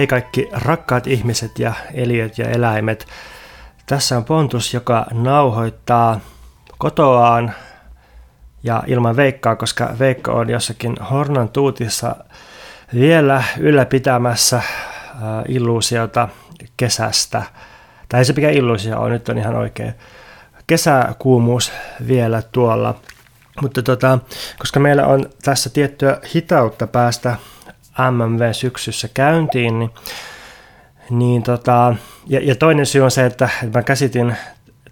Hei kaikki rakkaat ihmiset ja eliöt ja eläimet. Tässä on Pontus, joka nauhoittaa kotoaan ja ilman Veikkaa, koska Veikka on jossakin Hornan tuutissa vielä ylläpitämässä äh, illuusiota kesästä. Tai se mikä illuusio on, nyt on ihan oikein kesäkuumuus vielä tuolla. Mutta tota, koska meillä on tässä tiettyä hitautta päästä MMV-syksyssä käyntiin, niin, niin tota, ja, ja toinen syy on se, että, että mä käsitin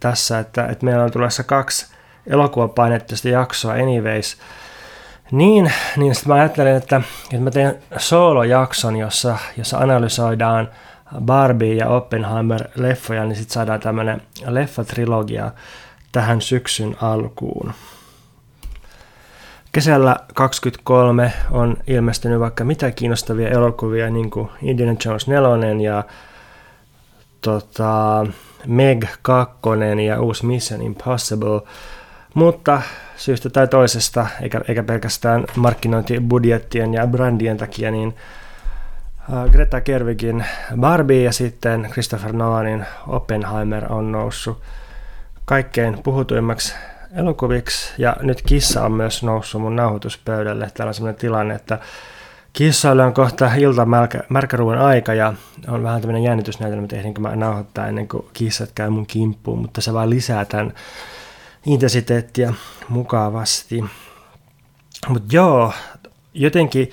tässä, että, että meillä on tulossa kaksi elokuvapainetteista jaksoa anyways, niin, niin sitten mä ajattelen, että, että mä teen solo-jakson, jossa, jossa analysoidaan Barbie ja Oppenheimer-leffoja, niin sitten saadaan tämmöinen leffatrilogia tähän syksyn alkuun. Kesällä 23 on ilmestynyt vaikka mitä kiinnostavia elokuvia, niin kuin Indiana Jones 4 ja tota, Meg 2 ja uusi Mission Impossible, mutta syystä tai toisesta, eikä, eikä pelkästään markkinointibudjettien ja brändien takia, niin Greta Gerwigin Barbie ja sitten Christopher Nolanin Oppenheimer on noussut kaikkein puhutuimmaksi elokuviksi. Ja nyt kissa on myös noussut mun nauhoituspöydälle. Täällä on sellainen tilanne, että kissoilla on kohta ilta märkäruun aika ja on vähän tämmöinen jännitysnäytelmä, että ehdinkö mä nauhoittaa ennen kuin kissat käy mun kimppuun, mutta se vaan lisää tämän intensiteettiä mukavasti. Mutta joo, jotenkin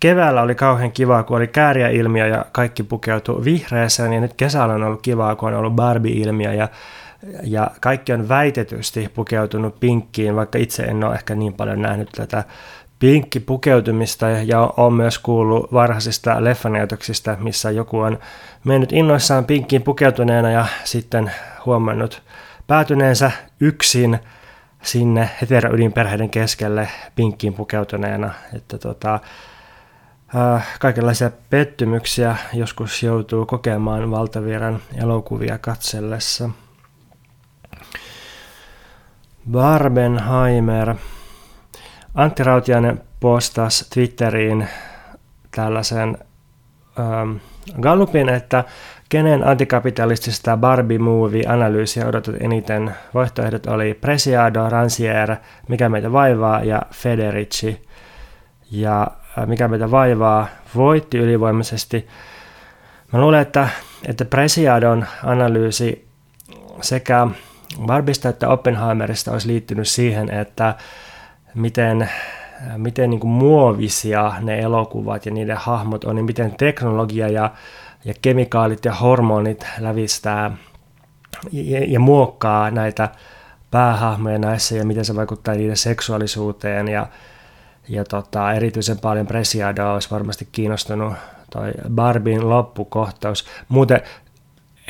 keväällä oli kauhean kivaa, kun oli kääriä-ilmiö ja kaikki pukeutui vihreäseen, ja nyt kesällä on ollut kivaa, kun on ollut Barbie-ilmiö ja ja kaikki on väitetysti pukeutunut pinkkiin, vaikka itse en ole ehkä niin paljon nähnyt tätä pinkkipukeutumista ja on myös kuullut varhaisista leffanäytöksistä, missä joku on mennyt innoissaan pinkkiin pukeutuneena ja sitten huomannut päätyneensä yksin sinne heteroydinperheiden keskelle pinkkiin pukeutuneena. Että tota, äh, kaikenlaisia pettymyksiä joskus joutuu kokemaan valtaviran elokuvia katsellessa. Barbenheimer. Antti Rautiainen postasi Twitteriin tällaisen ähm, Gallupin, että kenen antikapitalistisesta Barbie-movie-analyysiä odotat eniten. Vaihtoehdot oli Presiado, Rancière, Mikä meitä vaivaa ja Federici. Ja äh, Mikä meitä vaivaa voitti ylivoimaisesti. Mä luulen, että, että Presiadon analyysi sekä Barbista että Oppenheimerista olisi liittynyt siihen, että miten, miten niin muovisia ne elokuvat ja niiden hahmot on, niin miten teknologia ja, ja kemikaalit ja hormonit lävistää ja, ja muokkaa näitä päähahmoja näissä ja miten se vaikuttaa niiden seksuaalisuuteen ja, ja tota, erityisen paljon Presiado olisi varmasti kiinnostunut toi Barbin loppukohtaus. Muuten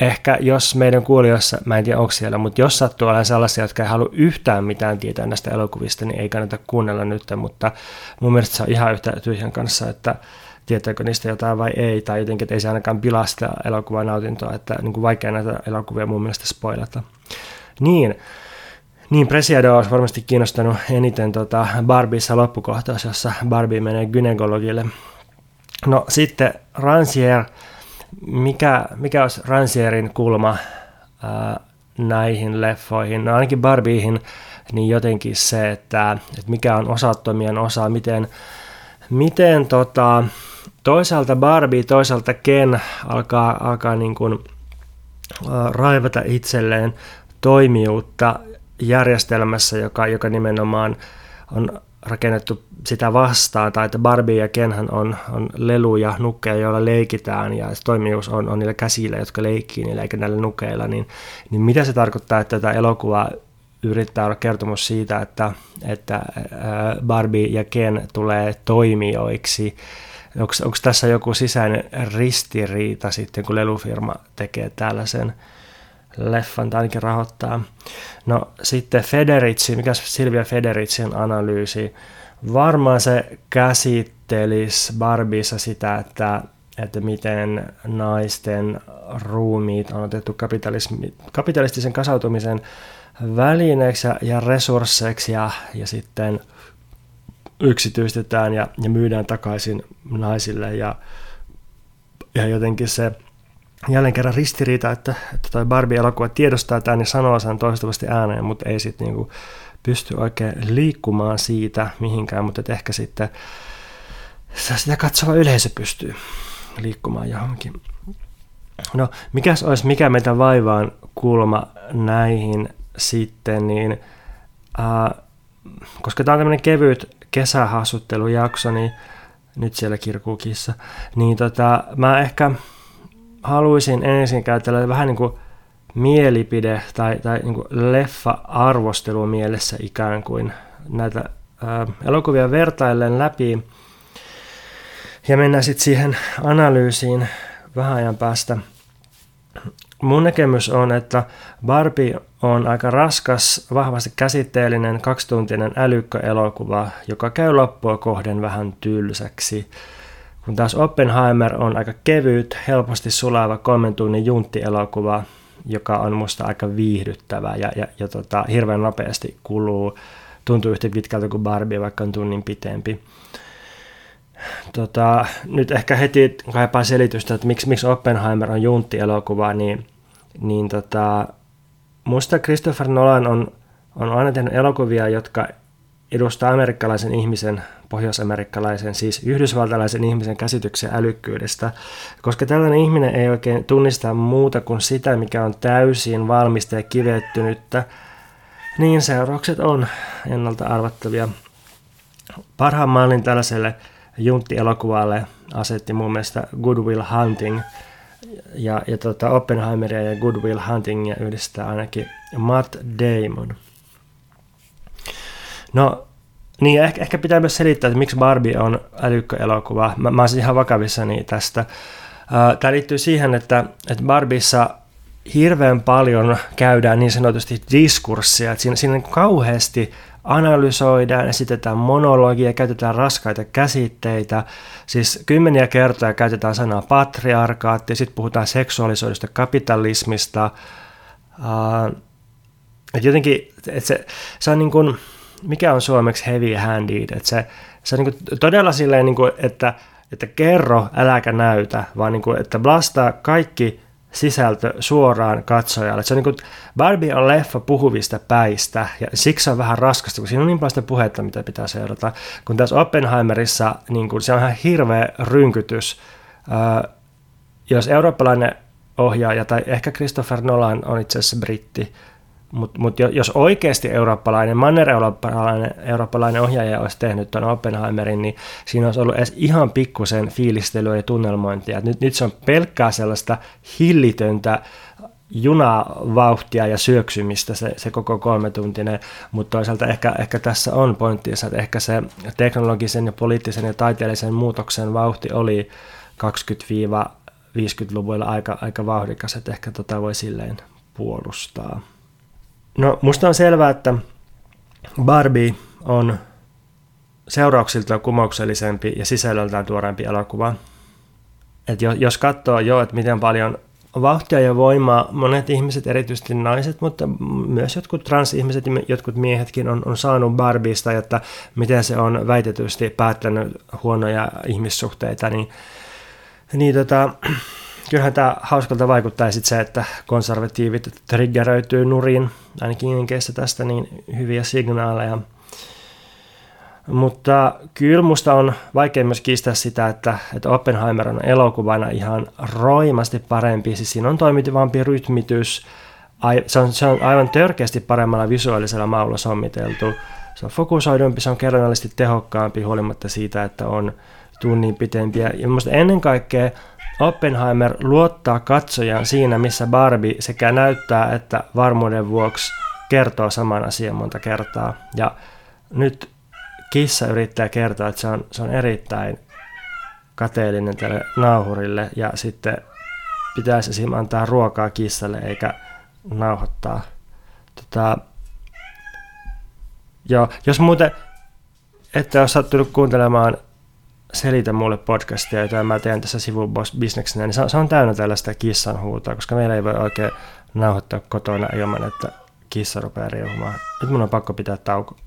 ehkä jos meidän kuulijoissa, mä en tiedä onko siellä, mutta jos sattuu olemaan sellaisia, jotka ei halua yhtään mitään tietää näistä elokuvista, niin ei kannata kuunnella nyt, mutta mun mielestä se on ihan yhtä tyhjän kanssa, että tietääkö niistä jotain vai ei, tai jotenkin, että ei se ainakaan pilaa sitä elokuvan nautintoa, että niin kuin vaikea näitä elokuvia mun mielestä spoilata. Niin, niin Presiado olisi varmasti kiinnostanut eniten tota Barbiessa loppukohtaus, jossa Barbie menee gynekologille. No sitten Rancière, mikä, mikä olisi Rancierin kulma ää, näihin leffoihin, no ainakin Barbieihin, niin jotenkin se, että, että mikä on osattomien osa, miten, miten tota, toisaalta Barbie, toisaalta Ken alkaa, alkaa niin kuin, ää, raivata itselleen toimijuutta järjestelmässä, joka, joka nimenomaan on rakennettu sitä vastaan, tai että Barbie ja Kenhän on, on leluja, nukkeja, joilla leikitään, ja se toimijuus on, on niillä käsillä, jotka leikkii niillä, eikä näillä nukeilla, niin, niin mitä se tarkoittaa, että tätä elokuvaa yrittää olla kertomus siitä, että, että Barbie ja Ken tulee toimijoiksi, onko tässä joku sisäinen ristiriita sitten, kun lelufirma tekee tällaisen leffan tai ainakin rahoittaa. No sitten Federici, mikä Silvia Federicin analyysi, varmaan se käsittelisi Barbissa sitä, että, että miten naisten ruumiit on otettu kapitalistisen kasautumisen välineeksi ja, ja resursseiksi ja, ja sitten yksityistetään ja, ja myydään takaisin naisille. Ja ja jotenkin se jälleen kerran ristiriita, että, että toi Barbie-elokuva tiedostaa tämän ja sanoo sen toistuvasti ääneen, mutta ei sitten niinku pysty oikein liikkumaan siitä mihinkään, mutta ehkä sitten sitä katsova yleisö pystyy liikkumaan johonkin. No, mikäs olisi, mikä meitä vaivaan kulma näihin sitten, niin äh, koska tämä on tämmöinen kevyt kesähassuttelujakso, niin nyt siellä kirkuu kissa, niin tota, mä ehkä haluaisin ensin käytellä vähän niin kuin mielipide tai, tai niin leffa-arvostelu mielessä ikään kuin näitä ää, elokuvia vertaillen läpi ja mennään sitten siihen analyysiin vähän ajan päästä. Mun näkemys on, että Barbie on aika raskas, vahvasti käsitteellinen, kaksituntinen älykköelokuva, joka käy loppua kohden vähän tylsäksi. Kun taas Oppenheimer on aika kevyt, helposti sulava kolmen tunnin junttielokuva, joka on musta aika viihdyttävä ja, ja, ja tota, hirveän nopeasti kuluu. Tuntuu yhtä pitkältä kuin Barbie, vaikka on tunnin pitempi. Tota, nyt ehkä heti kaipaa selitystä, että miksi, miksi Oppenheimer on junttielokuva, niin, niin tota, musta Christopher Nolan on, on aina tehnyt elokuvia, jotka edustaa amerikkalaisen ihmisen, pohjoisamerikkalaisen, siis yhdysvaltalaisen ihmisen käsityksen älykkyydestä, koska tällainen ihminen ei oikein tunnista muuta kuin sitä, mikä on täysin valmista ja kivettynyttä, niin seuraukset on ennalta arvattavia. Parhaan mallin tällaiselle Juntti-elokuvalle asetti mun mielestä Good Will Hunting, ja, ja tota Oppenheimeria ja Good Will Huntingia yhdistää ainakin Matt Damon. No, niin ehkä, ehkä pitää myös selittää, että miksi Barbie on älykköelokuva. Mä, mä olisin ihan vakavissani tästä. Tämä liittyy siihen, että, että Barbissa hirveän paljon käydään niin sanotusti diskurssia, että siinä, siinä kauheasti analysoidaan, esitetään monologia, käytetään raskaita käsitteitä, siis kymmeniä kertoja käytetään sanaa patriarkaatti, sitten puhutaan seksuaalisoidusta kapitalismista. Uh, jotenkin, et se, se on niin kuin, mikä on suomeksi heavy handed, että se, se on niin todella silleen, niin kuin, että, että kerro, äläkä näytä, vaan niin kuin, että blastaa kaikki sisältö suoraan katsojalle. Se on niin kuin, Barbie on leffa puhuvista päistä, ja siksi on vähän raskasta, kun siinä on niin paljon sitä puhetta, mitä pitää seurata. Kun tässä Oppenheimerissa niin kuin, se on ihan hirveä rynkytys. Jos eurooppalainen ohjaaja, tai ehkä Christopher Nolan on itse asiassa britti, mutta mut jos oikeasti eurooppalainen, manner-eurooppalainen eurooppalainen ohjaaja olisi tehnyt tuon Oppenheimerin, niin siinä olisi ollut edes ihan pikkusen fiilistelyä ja tunnelmointia. Nyt, nyt se on pelkkää sellaista hillitöntä junavauhtia ja syöksymistä se, se koko kolmetuntinen, mutta toisaalta ehkä, ehkä tässä on pointtinsa, että ehkä se teknologisen ja poliittisen ja taiteellisen muutoksen vauhti oli 20-50-luvuilla aika, aika vauhdikas, että ehkä tota voi silleen puolustaa. No musta on selvää, että Barbie on seurauksiltaan kumouksellisempi ja sisällöltään tuoreempi elokuva. Et jos katsoo jo, että miten paljon vauhtia ja voimaa monet ihmiset, erityisesti naiset, mutta myös jotkut transihmiset ja jotkut miehetkin on, on saanut Barbista, että miten se on väitetysti päättänyt huonoja ihmissuhteita, niin, niin tota, kyllähän tämä hauskalta vaikuttaa sitten se, että konservatiivit triggeröityy nurin, ainakin Jenkeissä tästä niin hyviä signaaleja. Mutta kyllä musta on vaikea myös kiistää sitä, että, että Oppenheimer on elokuvana ihan roimasti parempi. Siis siinä on toimivampi rytmitys, se on, se on aivan törkeästi paremmalla visuaalisella maulla sommiteltu. Se on fokusoidumpi, se on kerronnallisesti tehokkaampi huolimatta siitä, että on tunnin pitempiä. Ja ennen kaikkea Oppenheimer luottaa katsojaan siinä, missä Barbie sekä näyttää että varmuuden vuoksi kertoo saman asian monta kertaa. Ja nyt kissa yrittää kertoa, että se on, se on erittäin kateellinen tälle nauhurille ja sitten pitäisi esim. antaa ruokaa kissalle eikä nauhoittaa. Tota, joo, jos muuten ette ole sattunut kuuntelemaan Selitä mulle podcastia, jota mä teen tässä sivubisneksenä, niin se on, täynnä tällaista kissan huutoa, koska meillä ei voi oikein nauhoittaa kotona ilman, että kissa rupeaa riuhumaan. Nyt mun on pakko pitää tauko.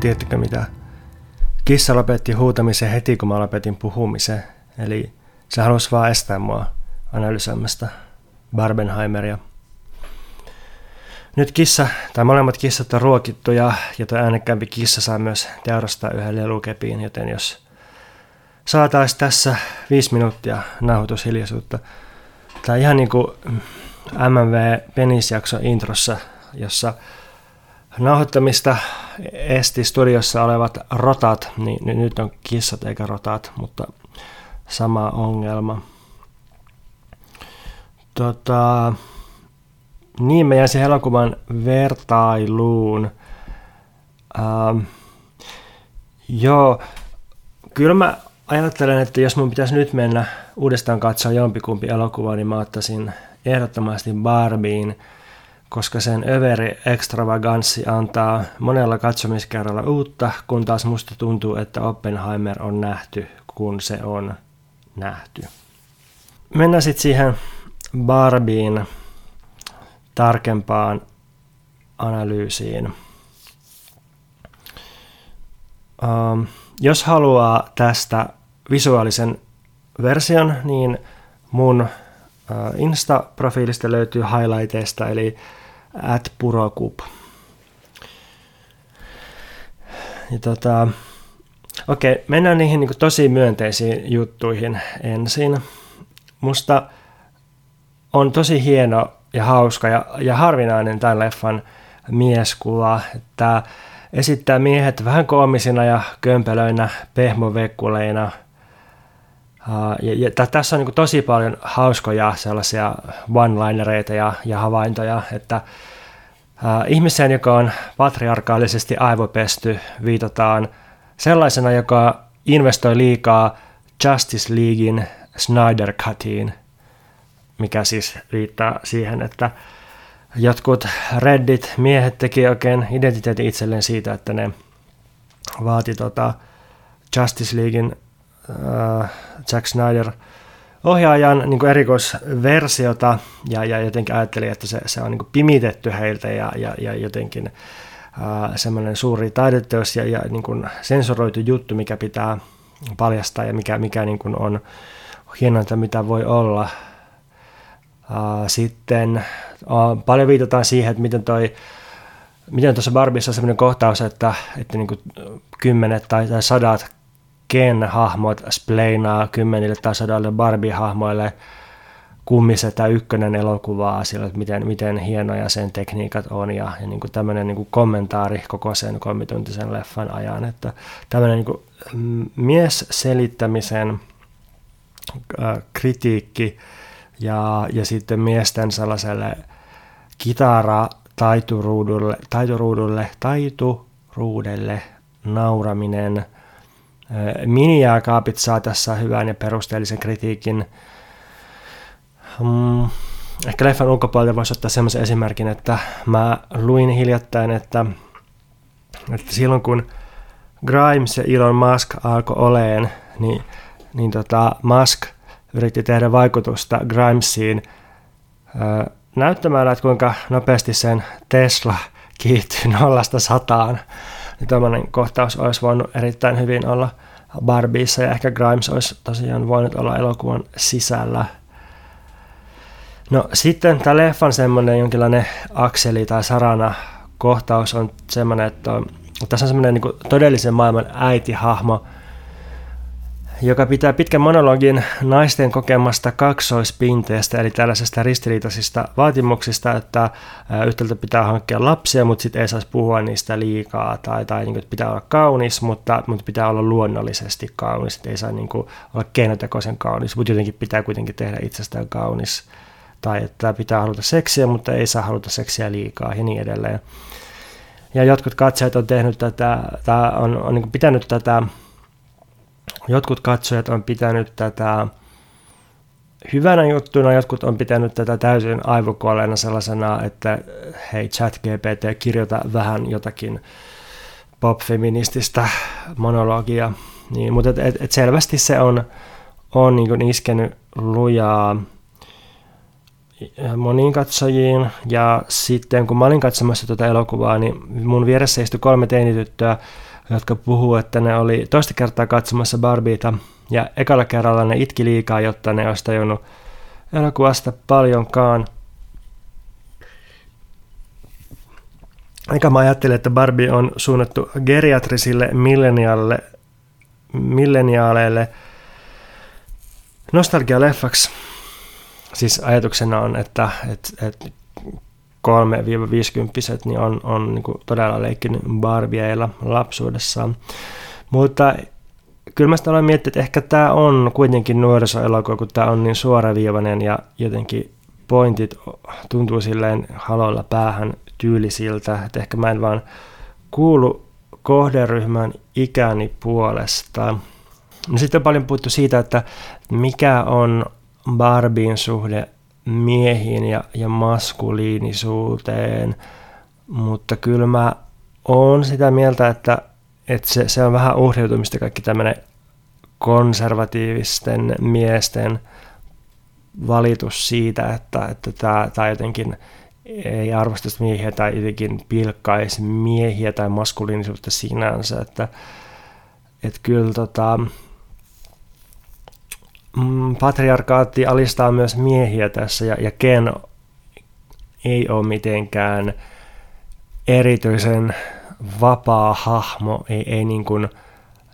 Tiedättekö mitä kissa lopetti huutamisen heti, kun mä lopetin puhumisen. Eli se halusi vaan estää mua analysoimasta Barbenheimeria. Nyt kissa, tai molemmat kissat on ruokittu ja, ja tuo äänekkäämpi kissa saa myös teurastaa yhden lelukepiin, joten jos saataisiin tässä viisi minuuttia nauhoitushiljaisuutta. Tämä ihan niin kuin MMV Penisjakso introssa, jossa nauhoittamista esti studiossa olevat rotat, niin nyt on kissat eikä rotat, mutta sama ongelma. Tota, niin, mä jäisin elokuvan vertailuun. Ähm, joo, kyllä mä ajattelen, että jos mun pitäisi nyt mennä uudestaan katsoa jompikumpi elokuva, niin mä ottaisin ehdottomasti Barbiin, koska sen överi extravaganssi antaa monella katsomiskerralla uutta, kun taas musta tuntuu, että Oppenheimer on nähty, kun se on nähty. Mennään sitten siihen Barbiin tarkempaan analyysiin. Um, jos haluaa tästä visuaalisen version, niin mun uh, Insta-profiilista löytyy highlighteista, eli at purokup. Tota, okei, mennään niihin niin tosi myönteisiin juttuihin ensin. Musta on tosi hieno ja hauska ja, ja harvinainen tämän leffan mieskuva, että esittää miehet vähän koomisina ja kömpelöinä, pehmovekkuleina. Ja, ja, ja tässä on niin tosi paljon hauskoja sellaisia one-linereita ja, ja havaintoja, että ää, ihmiseen, joka on patriarkaalisesti aivopesty, viitataan sellaisena, joka investoi liikaa Justice Leaguein Snyder Cutiin – mikä siis riittää siihen, että jotkut reddit miehet teki oikein identiteetin itselleen siitä, että ne vaati tota Justice Leaguein äh, Jack Snyder ohjaajan niin kuin erikoisversiota ja, ja jotenkin ajatteli, että se, se on niin kuin pimitetty heiltä ja, ja, ja jotenkin äh, semmoinen suuri taideteos ja, ja niin kuin sensuroitu juttu, mikä pitää paljastaa ja mikä, mikä niin kuin on hienointa, mitä voi olla sitten paljon viitataan siihen, että miten toi miten tuossa Barbissa on sellainen kohtaus, että, että niin kymmenet tai, tai sadat Ken-hahmot spleinaa kymmenille tai sadalle Barbie-hahmoille kummisetä ykkönen elokuvaa sillä, että miten, miten hienoja sen tekniikat on ja, ja niin tämmöinen niin kommentaari koko sen kolmituntisen leffan ajan, että tämmöinen niin kuin mies selittämisen äh, kritiikki ja, ja sitten miesten sellaiselle kitara taituruudulle, taituruudulle, taituruudelle nauraminen. Minijääkaapit saa tässä hyvän ja perusteellisen kritiikin. Mm, ehkä leffan ulkopuolelta voisi ottaa sellaisen esimerkin, että mä luin hiljattain, että, että silloin kun Grimes ja Elon Musk alkoi oleen, niin, niin tota Musk yritti tehdä vaikutusta Grimesiin näyttämällä, että kuinka nopeasti sen Tesla kiihtyy nollasta sataan. Niin tämmöinen kohtaus olisi voinut erittäin hyvin olla Barbiessa ja ehkä Grimes olisi tosiaan voinut olla elokuvan sisällä. No sitten tämä leffan semmoinen jonkinlainen akseli tai sarana kohtaus on semmoinen, että on, tässä on semmoinen niin todellisen maailman äitihahmo, joka pitää pitkän monologin naisten kokemasta kaksoispinteestä, eli tällaisesta ristiriitaisista vaatimuksista, että yhtäältä pitää hankkia lapsia, mutta sitten ei saisi puhua niistä liikaa, tai, tai niin kuin, pitää olla kaunis, mutta, mutta pitää olla luonnollisesti kaunis, että ei saa niin kuin, olla keinotekoisen kaunis, mutta jotenkin pitää kuitenkin tehdä itsestään kaunis, tai että pitää haluta seksiä, mutta ei saa haluta seksiä liikaa, ja niin edelleen. Ja jotkut katsojat on tehnyt tätä, on, on niin pitänyt tätä Jotkut katsojat on pitänyt tätä hyvänä juttuna, jotkut on pitänyt tätä täysin aivokuolleena sellaisena, että hei chat GPT, kirjoita vähän jotakin pop-feminististä monologia. Niin, mutta et, et, et selvästi se on, on niin iskenyt lujaa moniin katsojiin. Ja sitten kun mä olin katsomassa tuota elokuvaa, niin mun vieressä istui kolme teinityttöä jotka puhuu, että ne oli toista kertaa katsomassa Barbieta ja ekalla kerralla ne itki liikaa, jotta ne olisi tajunnut elokuvasta paljonkaan. Eikä mä ajattelin, että Barbie on suunnattu geriatrisille milleniaaleille, milleniaaleille nostalgialeffaksi. Siis ajatuksena on, että, että, että 3-50 niin on, on niin kuin todella leikkinyt Barbieilla lapsuudessaan. Mutta kyllä mä sitä olen miettinyt, että ehkä tämä on kuitenkin nuorisoelokuva, kun tämä on niin suoraviivainen ja jotenkin pointit tuntuu silleen haloilla päähän tyylisiltä, että ehkä mä en vaan kuulu kohderyhmän ikäni puolesta. No sitten on paljon puhuttu siitä, että mikä on Barbien suhde miehiin ja, ja maskuliinisuuteen, mutta kyllä mä oon sitä mieltä, että, että se, se on vähän uhriutumista kaikki tämmöinen konservatiivisten miesten valitus siitä, että, että tämä, tämä jotenkin ei arvostaisi miehiä tai jotenkin pilkkaisi miehiä tai maskuliinisuutta sinänsä, että, että kyllä tota, mm, patriarkaatti alistaa myös miehiä tässä ja, ja Ken ei ole mitenkään erityisen vapaa hahmo, ei, ei niin kuin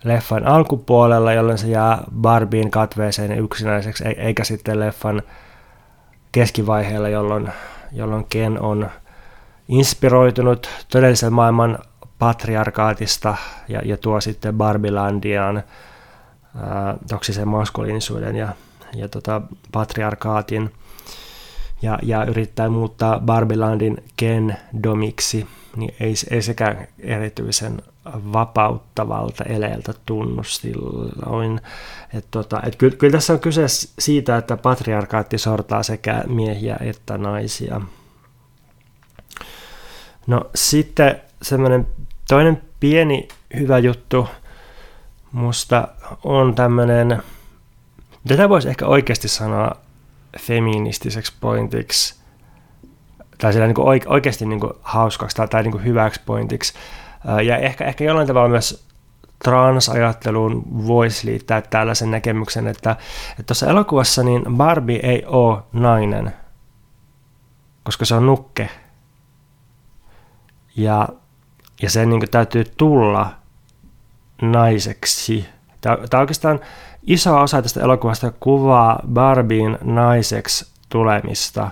leffan alkupuolella, jolloin se jää Barbien katveeseen yksinäiseksi, eikä sitten leffan keskivaiheella, jolloin, jolloin Ken on inspiroitunut todellisen maailman patriarkaatista ja, ja tuo sitten Barbilandiaan toksisen maskuliinisuuden ja, ja tota, patriarkaatin ja, ja yrittää muuttaa Barbilandin Ken domiksi, niin ei, ei sekään erityisen vapauttavalta eleeltä tunnu silloin. Et tota, et kyllä, kyllä tässä on kyse siitä, että patriarkaatti sortaa sekä miehiä että naisia. No sitten semmoinen toinen pieni hyvä juttu musta on tämmöinen, tätä voisi ehkä oikeasti sanoa feministiseksi pointiksi, tai sillä niin oikeasti niin kuin hauskaksi tai, tai niin kuin hyväksi pointiksi. Ja ehkä, ehkä jollain tavalla myös transajatteluun voisi liittää tällaisen näkemyksen, että tuossa elokuvassa niin Barbie ei ole nainen, koska se on nukke. Ja, ja sen niin täytyy tulla naiseksi. Tämä, oikeastaan iso osa tästä elokuvasta kuvaa Barbien naiseksi tulemista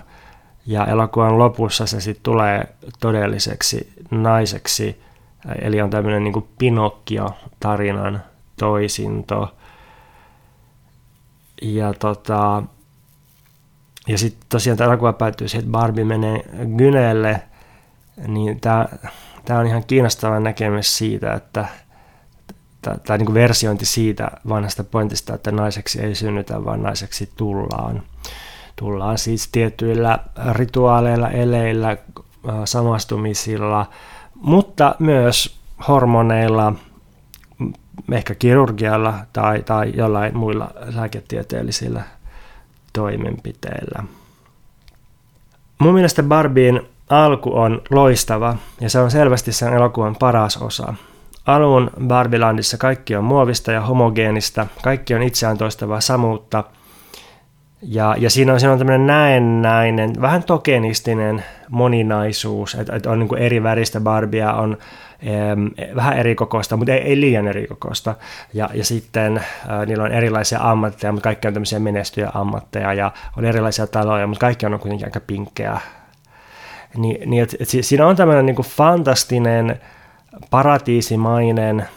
ja elokuvan lopussa se sitten tulee todelliseksi naiseksi, eli on tämmöinen niin Pinokkio-tarinan toisinto. Ja, tota, ja sitten tosiaan tämä elokuva päättyy siihen, että Barbie menee Gyneelle, niin tämä on ihan kiinnostava näkemys siitä, että tai niin versiointi siitä vanhasta pointista, että naiseksi ei synnytä, vaan naiseksi tullaan. Tullaan siis tietyillä rituaaleilla, eleillä, samastumisilla, mutta myös hormoneilla, ehkä kirurgialla tai, tai jollain muilla lääketieteellisillä toimenpiteillä. Mun mielestä Barbien alku on loistava ja se on selvästi sen elokuvan paras osa. Alun Barbilandissa kaikki on muovista ja homogeenista, kaikki on itseään toistavaa samuutta. Ja, ja siinä on, siinä on tämmöinen näennäinen, vähän tokenistinen moninaisuus, että, että on niin eri väristä Barbia, on ähm, vähän eri kokoista, mutta ei, ei liian eri kokoista. Ja, ja sitten äh, niillä on erilaisia ammatteja, mutta kaikki on tämmöisiä menestyjä ammatteja ja on erilaisia taloja, mutta kaikki on kuitenkin aika pinkkejä. Ni, niin, et, et siinä on tämmöinen niin fantastinen paratiisimainen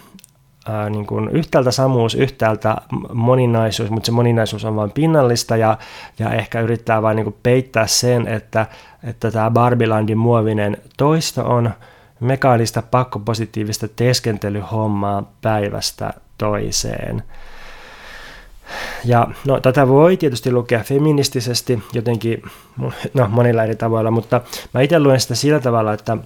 ää, niin kuin yhtäältä samuus, yhtäältä moninaisuus, mutta se moninaisuus on vain pinnallista ja, ja ehkä yrittää vain niin peittää sen, että, että tämä Barbilandin muovinen toisto on mekaanista pakkopositiivista teeskentelyhommaa päivästä toiseen. Ja no, tätä voi tietysti lukea feministisesti jotenkin no, monilla eri tavoilla, mutta mä itse luen sitä sillä tavalla, että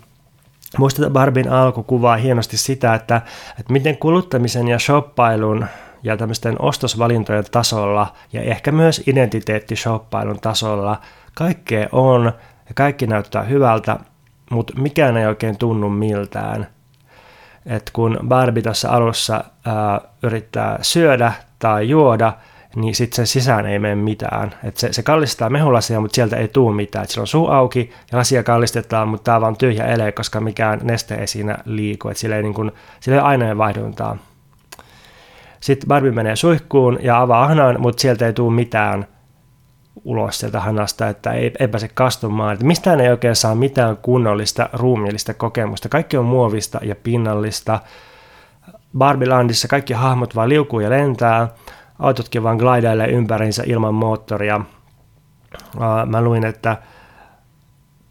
Muista Barbin alku kuvaa hienosti sitä, että, että miten kuluttamisen ja shoppailun ja tämmöisten ostosvalintojen tasolla ja ehkä myös identiteettishoppailun tasolla kaikkea on ja kaikki näyttää hyvältä, mutta mikään ei oikein tunnu miltään. että kun Barbie tässä alussa ää, yrittää syödä tai juoda, niin sitten sen sisään ei mene mitään. Et se, se kallistaa mehulasia, mutta sieltä ei tule mitään. Et sillä on suu auki ja lasia kallistetaan, mutta tämä vaan tyhjä ele, koska mikään neste ei siinä liiku. Et sillä ei, niin kun, sillä ei aineenvaihduntaa. Sitten Barbie menee suihkuun ja avaa ahnaan, mutta sieltä ei tule mitään ulos sieltä hanasta, että ei, ei pääse kastumaan. Että mistään ei oikein saa mitään kunnollista ruumiillista kokemusta. Kaikki on muovista ja pinnallista. Barbielandissa kaikki hahmot vaan liukuu ja lentää. Autotkin vaan glidailee ympäriinsä ilman moottoria. Mä luin, että,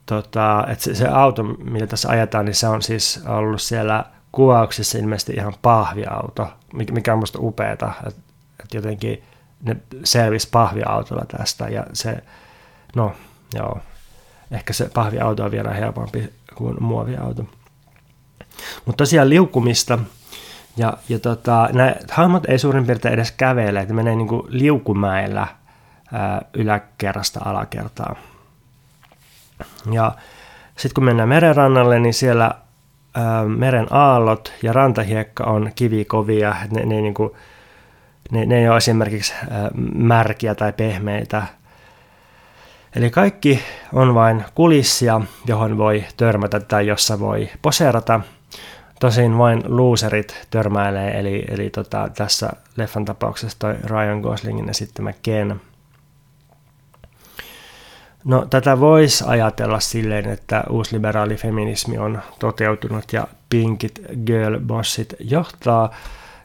tota, että se, se auto, mitä tässä ajetaan, niin se on siis ollut siellä kuvauksissa ilmeisesti ihan pahviauto, mikä on musta upeeta, että, että jotenkin ne selvisi pahviautolla tästä ja se, no joo, ehkä se pahviauto on vielä helpompi kuin muoviauto. Mutta tosiaan liukumista ja, ja tota, nämä hahmot ei suurin piirtein edes kävele, että menee niin kuin liukumäellä ää, yläkerrasta alakertaan. Ja sitten kun mennään merenrannalle, niin siellä ää, meren aallot ja rantahiekka on kivikovia, ne, ne, niin kuin, ne, ne ei ole esimerkiksi ää, märkiä tai pehmeitä. Eli kaikki on vain kulissia, johon voi törmätä tai jossa voi poseerata – Tosin vain loserit törmäilee, eli, eli tota, tässä leffan tapauksessa toi Ryan Goslingin esittämä Ken. No tätä voisi ajatella silleen, että uusliberaali feminismi on toteutunut ja pinkit girl bossit johtaa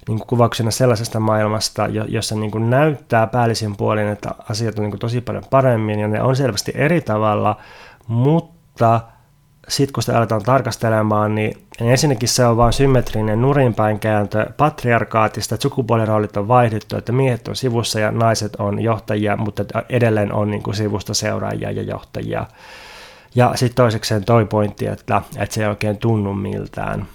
niin kuin kuvauksena sellaisesta maailmasta, jossa niin kuin näyttää päällisin puolin, että asiat on niin kuin tosi paljon paremmin ja ne on selvästi eri tavalla, mutta sitten kun sitä aletaan tarkastelemaan, niin ensinnäkin se on vain symmetrinen nurinpäin kääntö patriarkaatista, että sukupuoliroolit on vaihdettu, että miehet on sivussa ja naiset on johtajia, mutta edelleen on niin kuin sivusta seuraajia ja johtajia. Ja sitten toisekseen toi pointti, että, että se ei oikein tunnu miltään.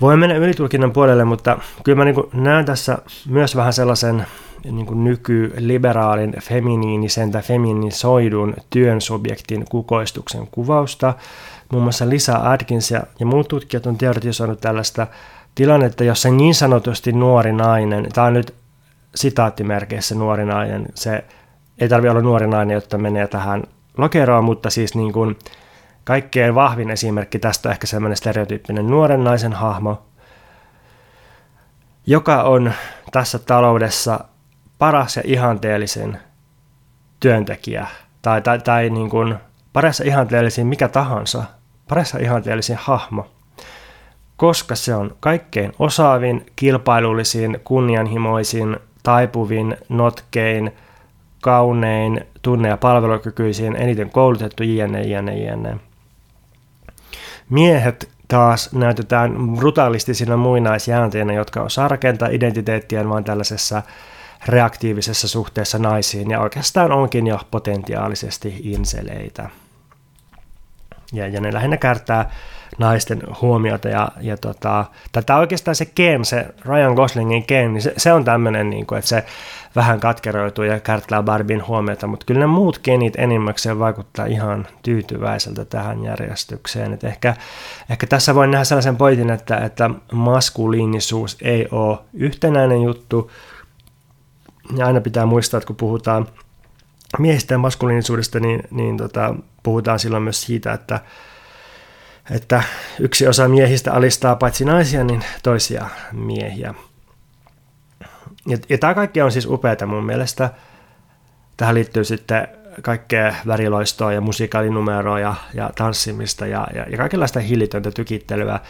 Voi mennä ylitulkinnan puolelle, mutta kyllä mä niin näen tässä myös vähän sellaisen niin kuin nykyliberaalin feminiinisen tai feminisoidun työn subjektin kukoistuksen kuvausta. Muun muassa Lisa Atkins ja, ja muut tutkijat on teoretisoinut tällaista tilannetta, jossa niin sanotusti nuori nainen, tämä on nyt sitaattimerkeissä nuori nainen, se ei tarvitse olla nuori nainen, jotta menee tähän lokeroon, mutta siis niin kuin kaikkein vahvin esimerkki tästä on ehkä semmoinen stereotyyppinen nuoren naisen hahmo, joka on tässä taloudessa paras ja ihanteellisin työntekijä tai, tai, tai niin kuin paras ja ihanteellisin mikä tahansa, paras ja ihanteellisin hahmo, koska se on kaikkein osaavin, kilpailullisin, kunnianhimoisin, taipuvin, notkein, kaunein, tunne- ja palvelukykyisin, eniten koulutettu jne, jne, jne. Miehet taas näytetään brutalistisina muinaisjäänteinä, jotka osaa rakentaa identiteettiään vain tällaisessa reaktiivisessa suhteessa naisiin ja oikeastaan onkin jo potentiaalisesti inseleitä. Ja, ja ne lähinnä kärtää naisten huomiota ja, ja tota, tätä oikeastaan se Ken, se Ryan Goslingin Ken, niin se, se on tämmöinen, niin kuin, että se vähän katkeroituu ja kärtlää Barbin huomiota, mutta kyllä ne muut genit enimmäkseen vaikuttaa ihan tyytyväiseltä tähän järjestykseen. Et ehkä, ehkä tässä voi nähdä sellaisen pointin, että, että maskuliinisuus ei ole yhtenäinen juttu, ja aina pitää muistaa, että kun puhutaan miehistä ja maskuliinisuudesta, niin, niin tota, puhutaan silloin myös siitä, että, että yksi osa miehistä alistaa paitsi naisia, niin toisia miehiä. Ja, ja tämä kaikki on siis upeata mun mielestä. Tähän liittyy sitten kaikkea väriloistoa ja musiikaalinumeroa ja, ja tanssimista ja, ja, ja kaikenlaista hillitöntä tykittelyä.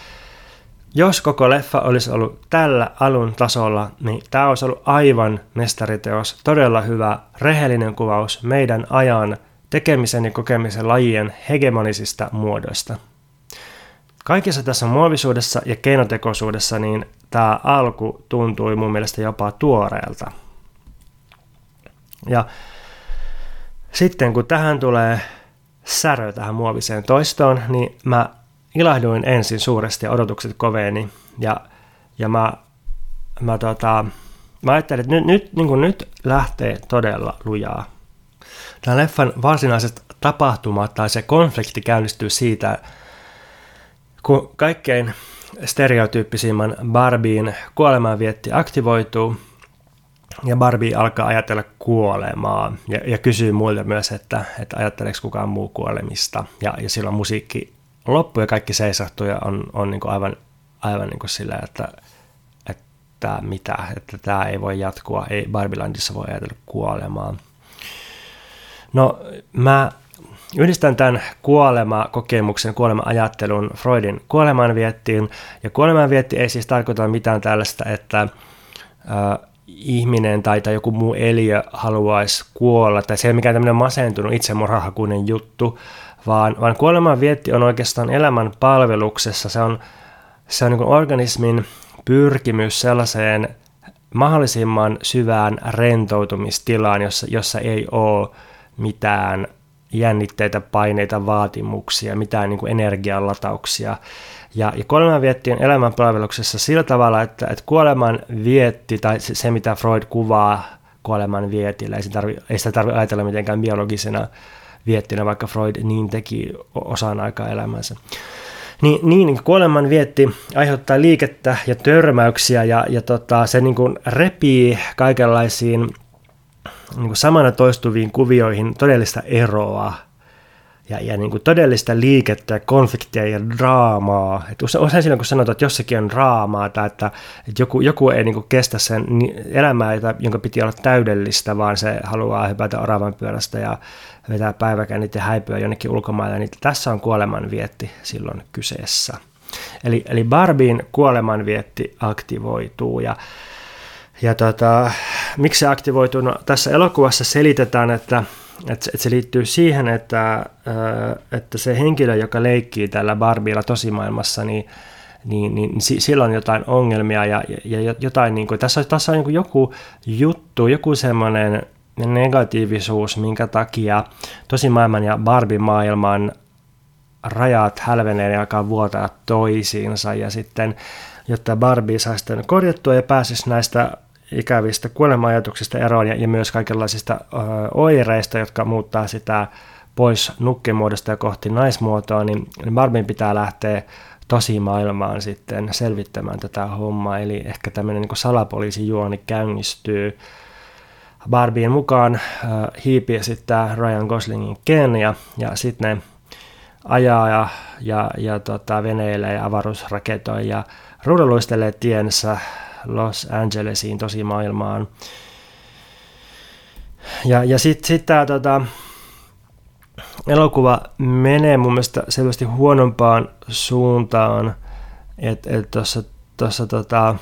Jos koko leffa olisi ollut tällä alun tasolla, niin tämä olisi ollut aivan mestariteos, todella hyvä, rehellinen kuvaus meidän ajan tekemisen ja kokemisen lajien hegemonisista muodoista. Kaikessa tässä muovisuudessa ja keinotekoisuudessa niin tämä alku tuntui mun mielestä jopa tuoreelta. Ja sitten kun tähän tulee särö tähän muoviseen toistoon, niin mä ilahduin ensin suuresti ja odotukset koveeni. Ja, ja mä, mä, tota, mä ajattelin, että nyt, nyt, niin kuin nyt lähtee todella lujaa. Tämä leffan varsinaiset tapahtumat tai se konflikti käynnistyy siitä, kun kaikkein stereotyyppisimmän Barbiin kuolemanvietti aktivoituu ja Barbie alkaa ajatella kuolemaa ja, ja kysyy muilta myös, että, että ajatteleeko kukaan muu kuolemista. Ja, ja silloin musiikki loppuu ja kaikki seisahtuu ja on, on niin kuin aivan, aivan niin kuin sillä, että, että mitä, että tämä ei voi jatkua, ei Barbilandissa voi ajatella kuolemaa. No mä Yhdistän tämän kuolema-kokemuksen, kuolema-ajattelun Freudin kuolemanviettiin. Ja kuolemanvietti ei siis tarkoita mitään tällaista, että äh, ihminen tai, tai joku muu eliö haluaisi kuolla, tai se ei ole mikään tämmöinen masentunut itsemurhahakuinen juttu, vaan, vaan kuolemanvietti on oikeastaan elämän palveluksessa. Se on, se on niin organismin pyrkimys sellaiseen mahdollisimman syvään rentoutumistilaan, jossa, jossa ei ole mitään jännitteitä, paineita, vaatimuksia, mitään niin kuin. Ja, ja kuoleman vietti on elämänpalveluksessa sillä tavalla, että, että kuoleman vietti, tai se, se mitä Freud kuvaa kuoleman vietillä, ei, tarvi, sitä tarvitse ajatella mitenkään biologisena viettinä, vaikka Freud niin teki osan aikaa elämänsä. Niin, niin kuoleman vietti aiheuttaa liikettä ja törmäyksiä ja, ja tota, se niin kuin repii kaikenlaisiin niin kuin samana toistuviin kuvioihin todellista eroa ja, ja niin kuin todellista liikettä ja konfliktia ja draamaa. Et usein silloin, kun sanotaan, että jossakin on draamaa tai että, että joku, joku ei niin kuin kestä sen elämää, jonka piti olla täydellistä, vaan se haluaa hypätä oravan pyörästä ja vetää päiväkännit ja häipyä jonnekin ulkomaille, niin tässä on kuolemanvietti silloin kyseessä. Eli, eli Barbien kuolemanvietti aktivoituu ja ja tota, miksi se aktivoituu? No, tässä elokuvassa selitetään, että, että, että se liittyy siihen, että, että se henkilö, joka leikkii tällä Barbiella tosimaailmassa, niin, niin, niin sillä on jotain ongelmia ja, ja jotain, niin kuin, tässä, tässä on niin joku juttu, joku semmoinen negatiivisuus, minkä takia tosimaailman ja Barbie-maailman rajat hälvenee ja alkaa vuotaa toisiinsa. Ja sitten jotta Barbie saisi sitten korjattua ja pääsisi näistä ikävistä kuolema-ajatuksista eroon ja, ja myös kaikenlaisista ö, oireista, jotka muuttaa sitä pois nukkemuodosta ja kohti naismuotoa, niin, niin Barbien pitää lähteä tosi maailmaan sitten selvittämään tätä hommaa, eli ehkä tämmöinen niin salapoliisijuoni käynnistyy. Barbien mukaan äh, hiipi esittää Ryan Goslingin Ken ja, ja sitten ne ajaa ja, ja, ja tota, veneilee ja avaruusraketoi ja ruuduluistelee tiensä Los Angelesiin tosi maailmaan. Ja, ja sitten sit tämä tota, elokuva menee mun mielestä selvästi huonompaan suuntaan, että et tuossa et tota,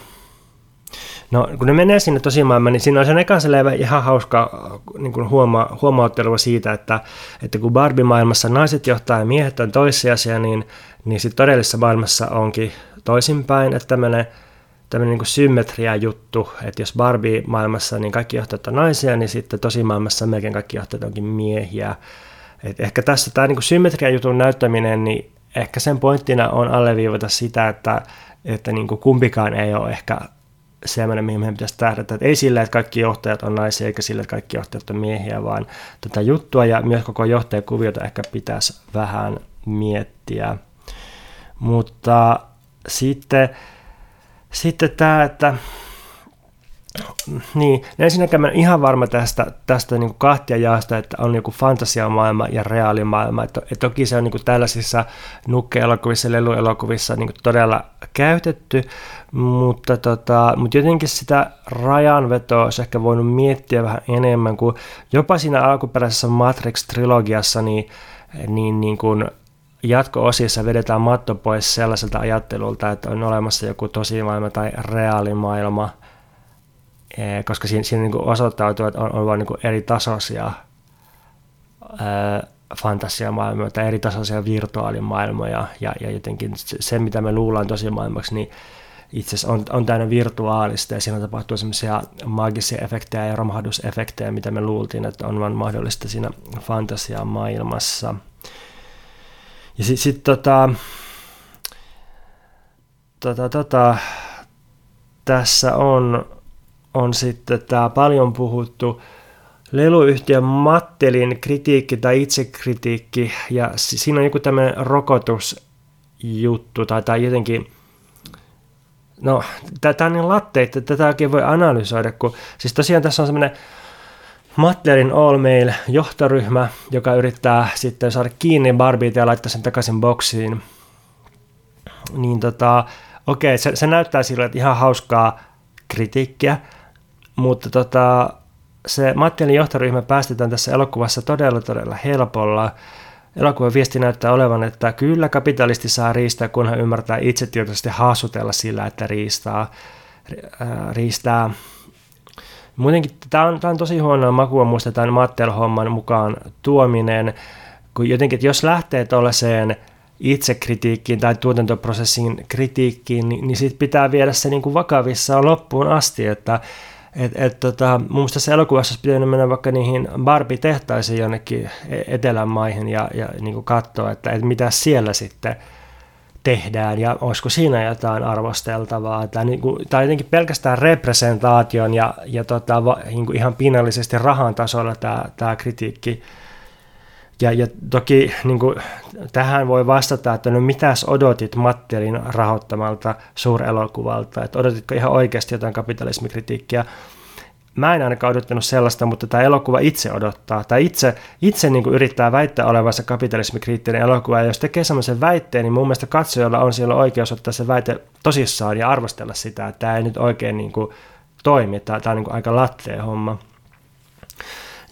No, kun ne menee sinne tosimaailmaan, niin siinä on se eka ihan hauska niin kuin huoma, huomauttelua siitä, että, että kun Barbie-maailmassa naiset johtaa ja miehet on toissijaisia, niin, niin sitten todellisessa maailmassa onkin toisinpäin, että tämmöinen tämmöinen niin symmetria juttu, että jos Barbie-maailmassa niin kaikki johtajat on naisia, niin sitten tosi maailmassa melkein kaikki johtajat onkin miehiä. Et ehkä tässä tämä niin symmetria jutun näyttäminen, niin ehkä sen pointtina on alleviivata sitä, että, että niin kuin kumpikaan ei ole ehkä semmoinen, mihin meidän pitäisi tähdätä. Että ei sillä, että kaikki johtajat on naisia, eikä sillä, että kaikki johtajat on miehiä, vaan tätä juttua ja myös koko johtajakuviota ehkä pitäisi vähän miettiä. Mutta sitten sitten tämä, että niin, ensinnäkään mä ihan varma tästä, tästä niin kahtia jaosta, että on joku fantasiamaailma ja reaalimaailma. Että, että toki se on niin tällaisissa nukke-elokuvissa, leluelokuvissa niin todella käytetty, mutta, tota, mutta jotenkin sitä rajanvetoa olisi ehkä voinut miettiä vähän enemmän, kuin jopa siinä alkuperäisessä Matrix-trilogiassa, niin, niin, niin kuin jatko-osissa vedetään matto pois sellaiselta ajattelulta, että on olemassa joku tosimaailma tai reaalimaailma, e, koska siinä, siinä niin osoittautuu, että on, on vain niin eri tasoisia fantasiamaailmoja tai eri tasoisia virtuaalimaailmoja ja, ja jotenkin se, mitä me luullaan tosimaailmaksi, niin itse asiassa on, on täynnä virtuaalista ja siinä tapahtuu semmoisia magisia efektejä ja romahdusefektejä, mitä me luultiin, että on vain mahdollista siinä fantasiamaailmassa. maailmassa. Ja sitten sit, tota, tota, tota, tässä on, on sitten tämä paljon puhuttu leluyhtiön Mattelin kritiikki tai itsekritiikki, ja siinä on joku tämmöinen rokotus juttu tai, tai jotenkin, no tämä on niin latte, että tätä oikein voi analysoida, kun siis tosiaan tässä on semmoinen Matlerin All Mail johtoryhmä, joka yrittää sitten saada kiinni Barbieta ja laittaa sen takaisin boksiin. Niin tota, okei, se, se näyttää sille, että ihan hauskaa kritiikkiä, mutta tota, se Mattelin johtoryhmä päästetään tässä elokuvassa todella todella helpolla. Elokuvan viesti näyttää olevan, että kyllä kapitalisti saa riistää, kun hän ymmärtää itsetietoisesti haasutella sillä, että riistää. riistää. Muutenkin tämä on, tämä on tosi huonoa makua muista tämän Mattel-homman mukaan tuominen, kun jotenkin, että jos lähtee tuollaiseen itsekritiikkiin tai tuotantoprosessin kritiikkiin, niin, niin sitten pitää viedä se niin kuin vakavissaan loppuun asti, että et, et, tota, mun mielestä tässä elokuvassa olisi pitänyt mennä vaikka niihin Barbie-tehtaisiin jonnekin e-, etelän maihin ja, ja niin kuin katsoa, että et mitä siellä sitten tehdään ja olisiko siinä jotain arvosteltavaa. Tai, niin kuin, tai jotenkin pelkästään representaation ja, ja tota, niin kuin ihan pinnallisesti rahan tasolla tämä, tämä kritiikki ja, ja toki niin kuin, tähän voi vastata, että no mitäs odotit Mattelin rahoittamalta suurelokuvalta, että odotitko ihan oikeasti jotain kapitalismikritiikkiä. Mä en ainakaan odottanut sellaista, mutta tämä elokuva itse odottaa, tai itse, itse niin kuin yrittää väittää olevansa kapitalismikriittinen elokuva, ja jos tekee sellaisen väitteen, niin mun mielestä katsojalla on siellä oikeus ottaa se väite tosissaan ja arvostella sitä, että tämä ei nyt oikein niin kuin toimi, tämä, tämä on niin kuin aika lattea homma.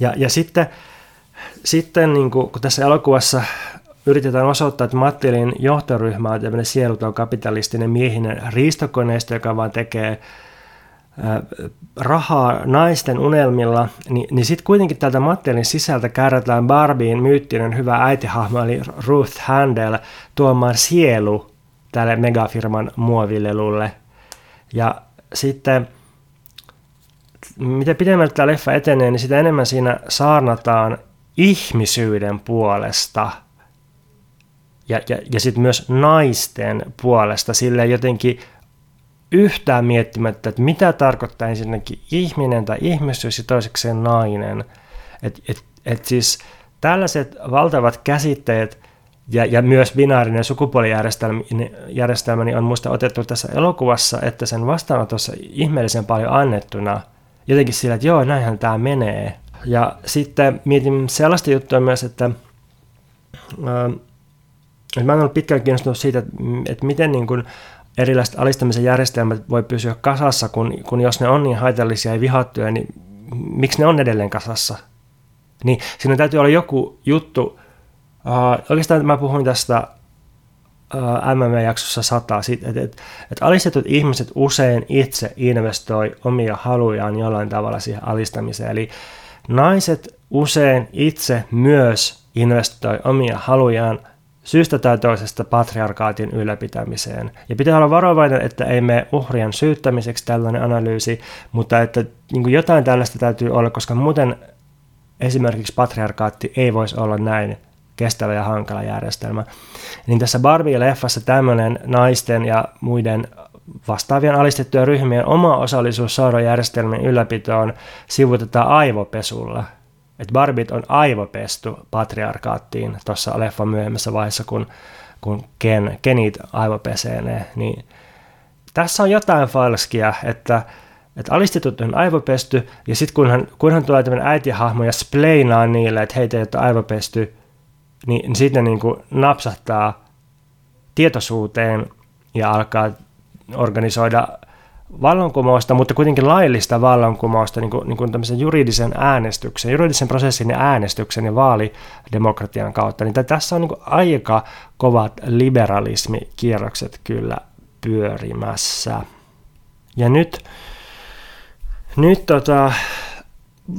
Ja, ja sitten sitten niin kuin, kun tässä elokuvassa yritetään osoittaa, että Mattilin johtoryhmä on tämmöinen sieluton kapitalistinen miehinen riistokoneisto, joka vaan tekee rahaa naisten unelmilla, niin, niin sitten kuitenkin täältä Mattelin sisältä kärrätään Barbien myyttinen hyvä äitihahmo, eli Ruth Handel, tuomaan sielu tälle megafirman muovilelulle. Ja sitten mitä pidemmälle tämä leffa etenee, niin sitä enemmän siinä saarnataan ihmisyyden puolesta ja, ja, ja sitten myös naisten puolesta sille jotenkin yhtään miettimättä, että mitä tarkoittaa ensinnäkin ihminen tai ihmisyys ja toisekseen nainen. Että et, et siis tällaiset valtavat käsitteet ja, ja myös binaarinen sukupuolijärjestelmä niin on muista otettu tässä elokuvassa, että sen vastaanotossa ihmeellisen paljon annettuna. Jotenkin sillä, että joo, näinhän tämä menee. Ja sitten mietin sellaista juttua myös, että, että mä en ollut pitkään kiinnostunut siitä, että, että miten niin kuin erilaiset alistamisen järjestelmät voi pysyä kasassa, kun, kun jos ne on niin haitallisia ja vihattuja, niin miksi ne on edelleen kasassa? Niin siinä täytyy olla joku juttu. Uh, oikeastaan mä puhuin tästä uh, MMA-jaksossa sata, että et, et, et alistetut ihmiset usein itse investoi omia halujaan jollain tavalla siihen alistamiseen. Eli Naiset usein itse myös investoi omia halujaan syystä tai toisesta patriarkaatin ylläpitämiseen. Ja pitää olla varovainen, että ei mene uhrien syyttämiseksi tällainen analyysi, mutta että niin jotain tällaista täytyy olla, koska muuten esimerkiksi patriarkaatti ei voisi olla näin kestävä ja hankala järjestelmä. Niin tässä Barbie-leffassa tämmöinen naisten ja muiden vastaavien alistettujen ryhmien oma osallisuus saurojärjestelmän ylläpitoon sivutetaan aivopesulla. Et Barbit on aivopestu patriarkaattiin tuossa leffan myöhemmässä vaiheessa, kun, kun Ken, Kenit aivopesee ne. Niin tässä on jotain falskia, että, että alistetut on aivopesty, ja sitten kunhan, kunhan tulee tämmöinen äitihahmo ja spleinaa niille, että heitä ei ole aivopesty, niin, niin sitten niin kuin napsahtaa tietoisuuteen ja alkaa organisoida vallankumousta, mutta kuitenkin laillista vallankumousta niin kuin, niin kuin tämmöisen juridisen äänestyksen, juridisen prosessin ja äänestyksen ja vaalidemokratian kautta. Niin tässä on niin kuin aika kovat liberalismikierrokset kyllä pyörimässä. Ja nyt, nyt tota,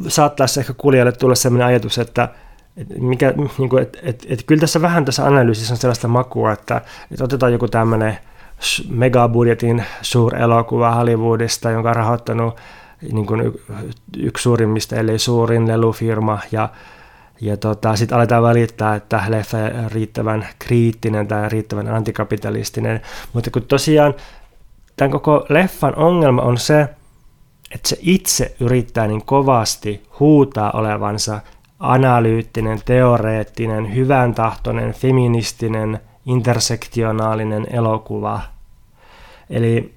saattaisi ehkä kuulijalle tulla sellainen ajatus, että et mikä, niin kuin, et, et, et, kyllä tässä vähän tässä analyysissä on sellaista makua, että, että otetaan joku tämmöinen megabudjetin suurelokuva Hollywoodista, jonka on rahoittanut niin kuin yksi suurimmista, ellei suurin lelufirma, ja, ja tota, sitten aletaan välittää, että leffa riittävän kriittinen tai riittävän antikapitalistinen, mutta kun tosiaan tämän koko leffan ongelma on se, että se itse yrittää niin kovasti huutaa olevansa analyyttinen, teoreettinen, hyvän tahtoinen, feministinen intersektionaalinen elokuva. Eli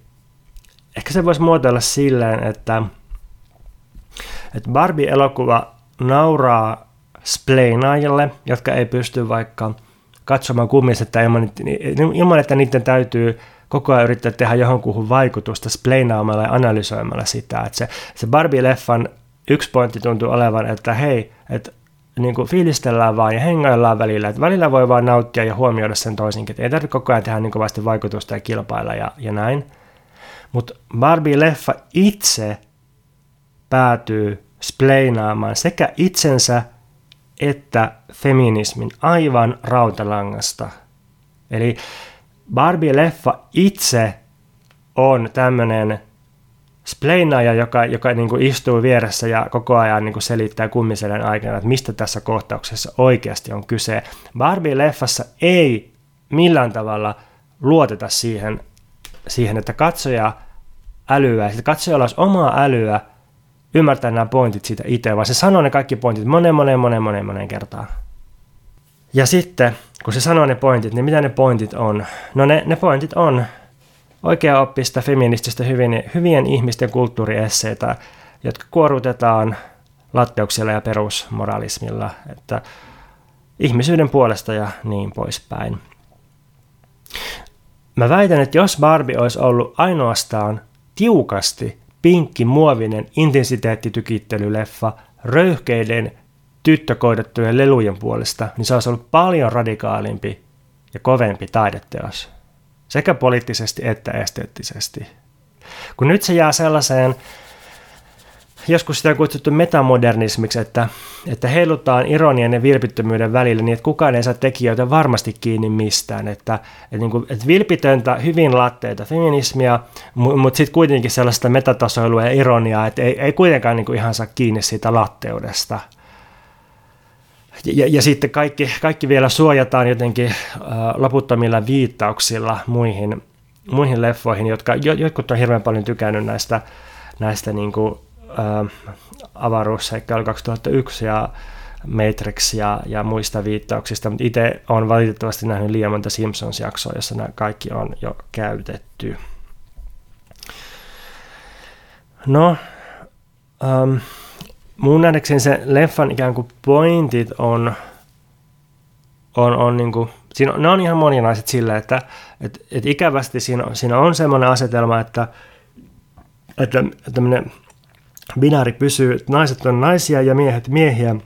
ehkä se voisi muotoilla silleen, että, että Barbie-elokuva nauraa spleenaajille, jotka ei pysty vaikka katsomaan kummisetta ilman, ilman, että niiden täytyy koko ajan yrittää tehdä johonkuhun vaikutusta spleenaamalla ja analysoimalla sitä. Että se, se Barbie-leffan yksi pointti tuntuu olevan, että hei, että niin kuin fiilistellään vaan ja hengaillaan välillä. Että välillä voi vaan nauttia ja huomioida sen toisinkin. Että ei tarvitse koko ajan tehdä niin kovasti vaikutusta ja kilpailla ja, ja näin. Mutta Barbie-leffa itse päätyy spleinaamaan sekä itsensä että feminismin aivan rautalangasta. Eli Barbie-leffa itse on tämmöinen spleinaaja, joka, joka niin kuin istuu vieressä ja koko ajan niin kuin selittää kummisellen aikana, että mistä tässä kohtauksessa oikeasti on kyse. Barbie-leffassa ei millään tavalla luoteta siihen, siihen että katsoja älyä, että katsojalla olisi omaa älyä ymmärtää nämä pointit siitä itse, vaan se sanoo ne kaikki pointit monen, monen, monen, monen, monen kertaan. Ja sitten, kun se sanoo ne pointit, niin mitä ne pointit on? No ne, ne pointit on oikea-oppista, feminististä, hyvien, hyvien ihmisten kulttuuriesseitä, jotka kuorutetaan latteuksilla ja perusmoralismilla, että ihmisyyden puolesta ja niin poispäin. Mä väitän, että jos Barbie olisi ollut ainoastaan tiukasti pinkki muovinen intensiteettitykittely-leffa röyhkeiden tyttökoidettujen lelujen puolesta, niin se olisi ollut paljon radikaalimpi ja kovempi taideteos. Sekä poliittisesti että esteettisesti. Kun nyt se jää sellaiseen, joskus sitä on kutsuttu metamodernismiksi, että, että heilutaan ironian ja vilpittömyyden välillä niin, että kukaan ei saa tekijöitä varmasti kiinni mistään. Että, että, niin kuin, että vilpitöntä, hyvin latteita feminismia, mutta sitten kuitenkin sellaista metatasoilua ja ironiaa, että ei, ei kuitenkaan niin kuin ihan saa kiinni siitä latteudesta. Ja, ja sitten kaikki, kaikki vielä suojataan jotenkin äh, loputtomilla viittauksilla muihin, muihin leffoihin, jotka jotkut on hirveän paljon tykännyt näistä, näistä niin kuin, äh, avaruusseikkailu 2001 ja Matrix ja, ja muista viittauksista, mutta itse olen valitettavasti nähnyt liian monta Simpsons-jaksoa, jossa nämä kaikki on jo käytetty. No, ähm, mun nähdäkseni se leffan ikään kuin pointit on, on, on niin kuin, siinä ne on ihan moninaiset sillä, että et, et ikävästi siinä, siinä on semmoinen asetelma, että, että tämmöinen binääri pysyy, että naiset on naisia ja miehet miehiä,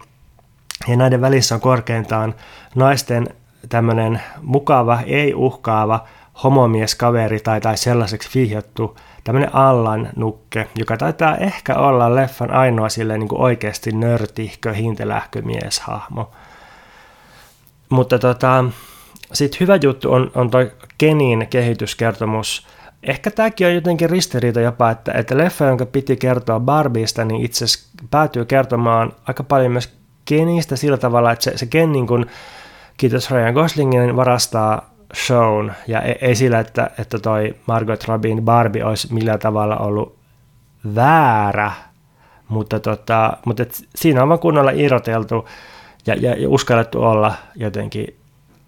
ja näiden välissä on korkeintaan naisten tämmöinen mukava, ei uhkaava homomieskaveri tai, tai sellaiseksi vihjattu tämmöinen Allan nukke, joka taitaa ehkä olla leffan ainoa silleen niin kuin oikeasti nörtihkö, hintelähkö mieshahmo. Mutta tota, sitten hyvä juttu on, on toi Kenin kehityskertomus. Ehkä tämäkin on jotenkin ristiriita jopa, että, että leffa, jonka piti kertoa Barbieista, niin itse päätyy kertomaan aika paljon myös Kenistä sillä tavalla, että se, se Ken niin kuin, kiitos Ryan Goslingin varastaa shown, ja ei, ei sillä, että, että toi Margot Robin Barbie olisi millään tavalla ollut väärä, mutta, tota, mutta et siinä on vaan kunnolla irroteltu ja, ja, ja uskallettu olla jotenkin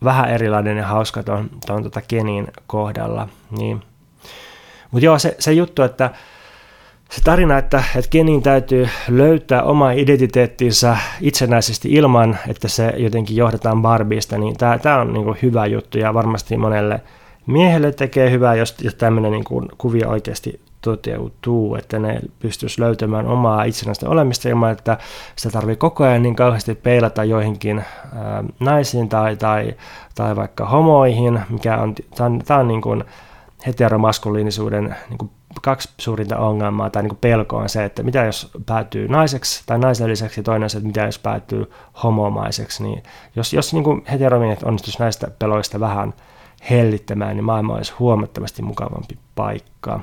vähän erilainen ja hauska tuon tota Kenin kohdalla. Niin. Mutta joo, se, se juttu, että se tarina, että, että Kenin täytyy löytää oma identiteettinsä itsenäisesti ilman, että se jotenkin johdetaan Barbista, niin tämä, tämä on niin kuin hyvä juttu ja varmasti monelle miehelle tekee hyvää, jos, jos tämmöinen niin kuin kuvio oikeasti toteutuu, että ne pystyisi löytämään omaa itsenäistä olemista ilman, että sitä tarvii koko ajan niin kauheasti peilata joihinkin ää, naisiin tai, tai, tai vaikka homoihin, mikä on, tämä on, tämä on niin kuin heteromaskuliinisuuden niin kuin kaksi suurinta ongelmaa tai niin pelkoa on se, että mitä jos päätyy naiseksi tai naiselliseksi, ja toinen se, että mitä jos päätyy homomaiseksi. Niin jos, jos niin heteromiehet onnistuisi näistä peloista vähän hellittämään, niin maailma olisi huomattavasti mukavampi paikka.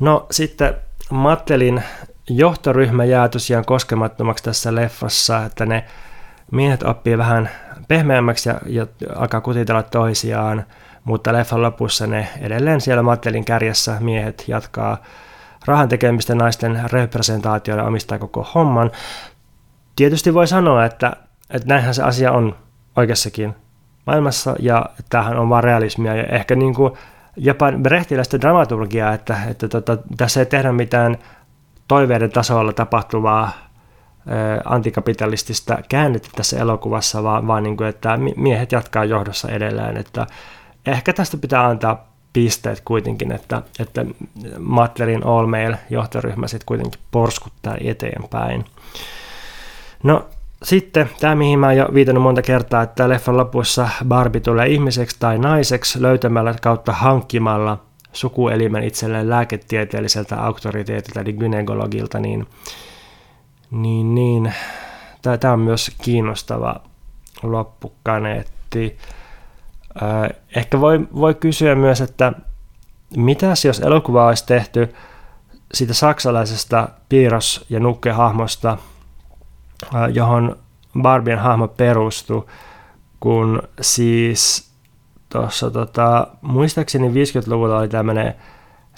No sitten Mattelin johtoryhmä jää tosiaan koskemattomaksi tässä leffassa, että ne miehet oppii vähän pehmeämmäksi ja, ja alkaa kutitella toisiaan – mutta leffan lopussa ne edelleen siellä Mattelin kärjessä miehet jatkaa rahan tekemistä naisten representaatioilla omistaa koko homman. Tietysti voi sanoa, että, että näinhän se asia on oikeassakin maailmassa ja tämähän on vaan realismia ja ehkä niin kuin jopa brehtiläistä dramaturgiaa, että, että tota, tässä ei tehdä mitään toiveiden tasolla tapahtuvaa antikapitalistista käännettä tässä elokuvassa, vaan, vaan niin kuin, että miehet jatkaa johdossa edelleen. Että ehkä tästä pitää antaa pisteet kuitenkin, että, että Matlerin All Mail johtoryhmä sitten kuitenkin porskuttaa eteenpäin. No sitten tämä, mihin mä oon jo viitannut monta kertaa, että leffan lopussa Barbie tulee ihmiseksi tai naiseksi löytämällä kautta hankkimalla sukuelimen itselleen lääketieteelliseltä auktoriteetilta eli gynekologilta, niin, niin, niin tämä on myös kiinnostava loppukaneetti. Ehkä voi, voi kysyä myös, että mitäs jos elokuva olisi tehty siitä saksalaisesta piirros- ja nukkehahmosta, johon Barbien hahmo perustui, kun siis tuossa tota, muistaakseni 50-luvulla oli tämmöinen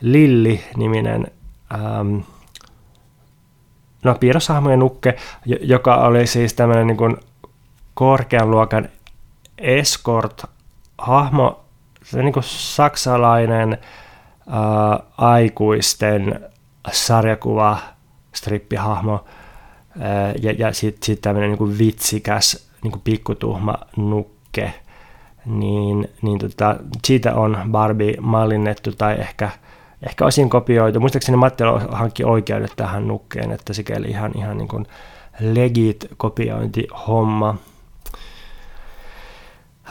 Lilli-niminen ähm, no, piirroshahmo ja nukke, joka oli siis tämmöinen niin kuin korkean luokan escort hahmo, se niin kuin saksalainen ää, aikuisten sarjakuva strippihahmo ää, ja, ja sitten sit tämmöinen niin kuin vitsikäs niin kuin pikkutuhma nukke, niin, niin tota, siitä on Barbie mallinnettu tai ehkä, ehkä osin kopioitu. Muistaakseni Matti hankki oikeudet tähän nukkeen, että sikäli ihan, ihan niin kuin legit kopiointihomma.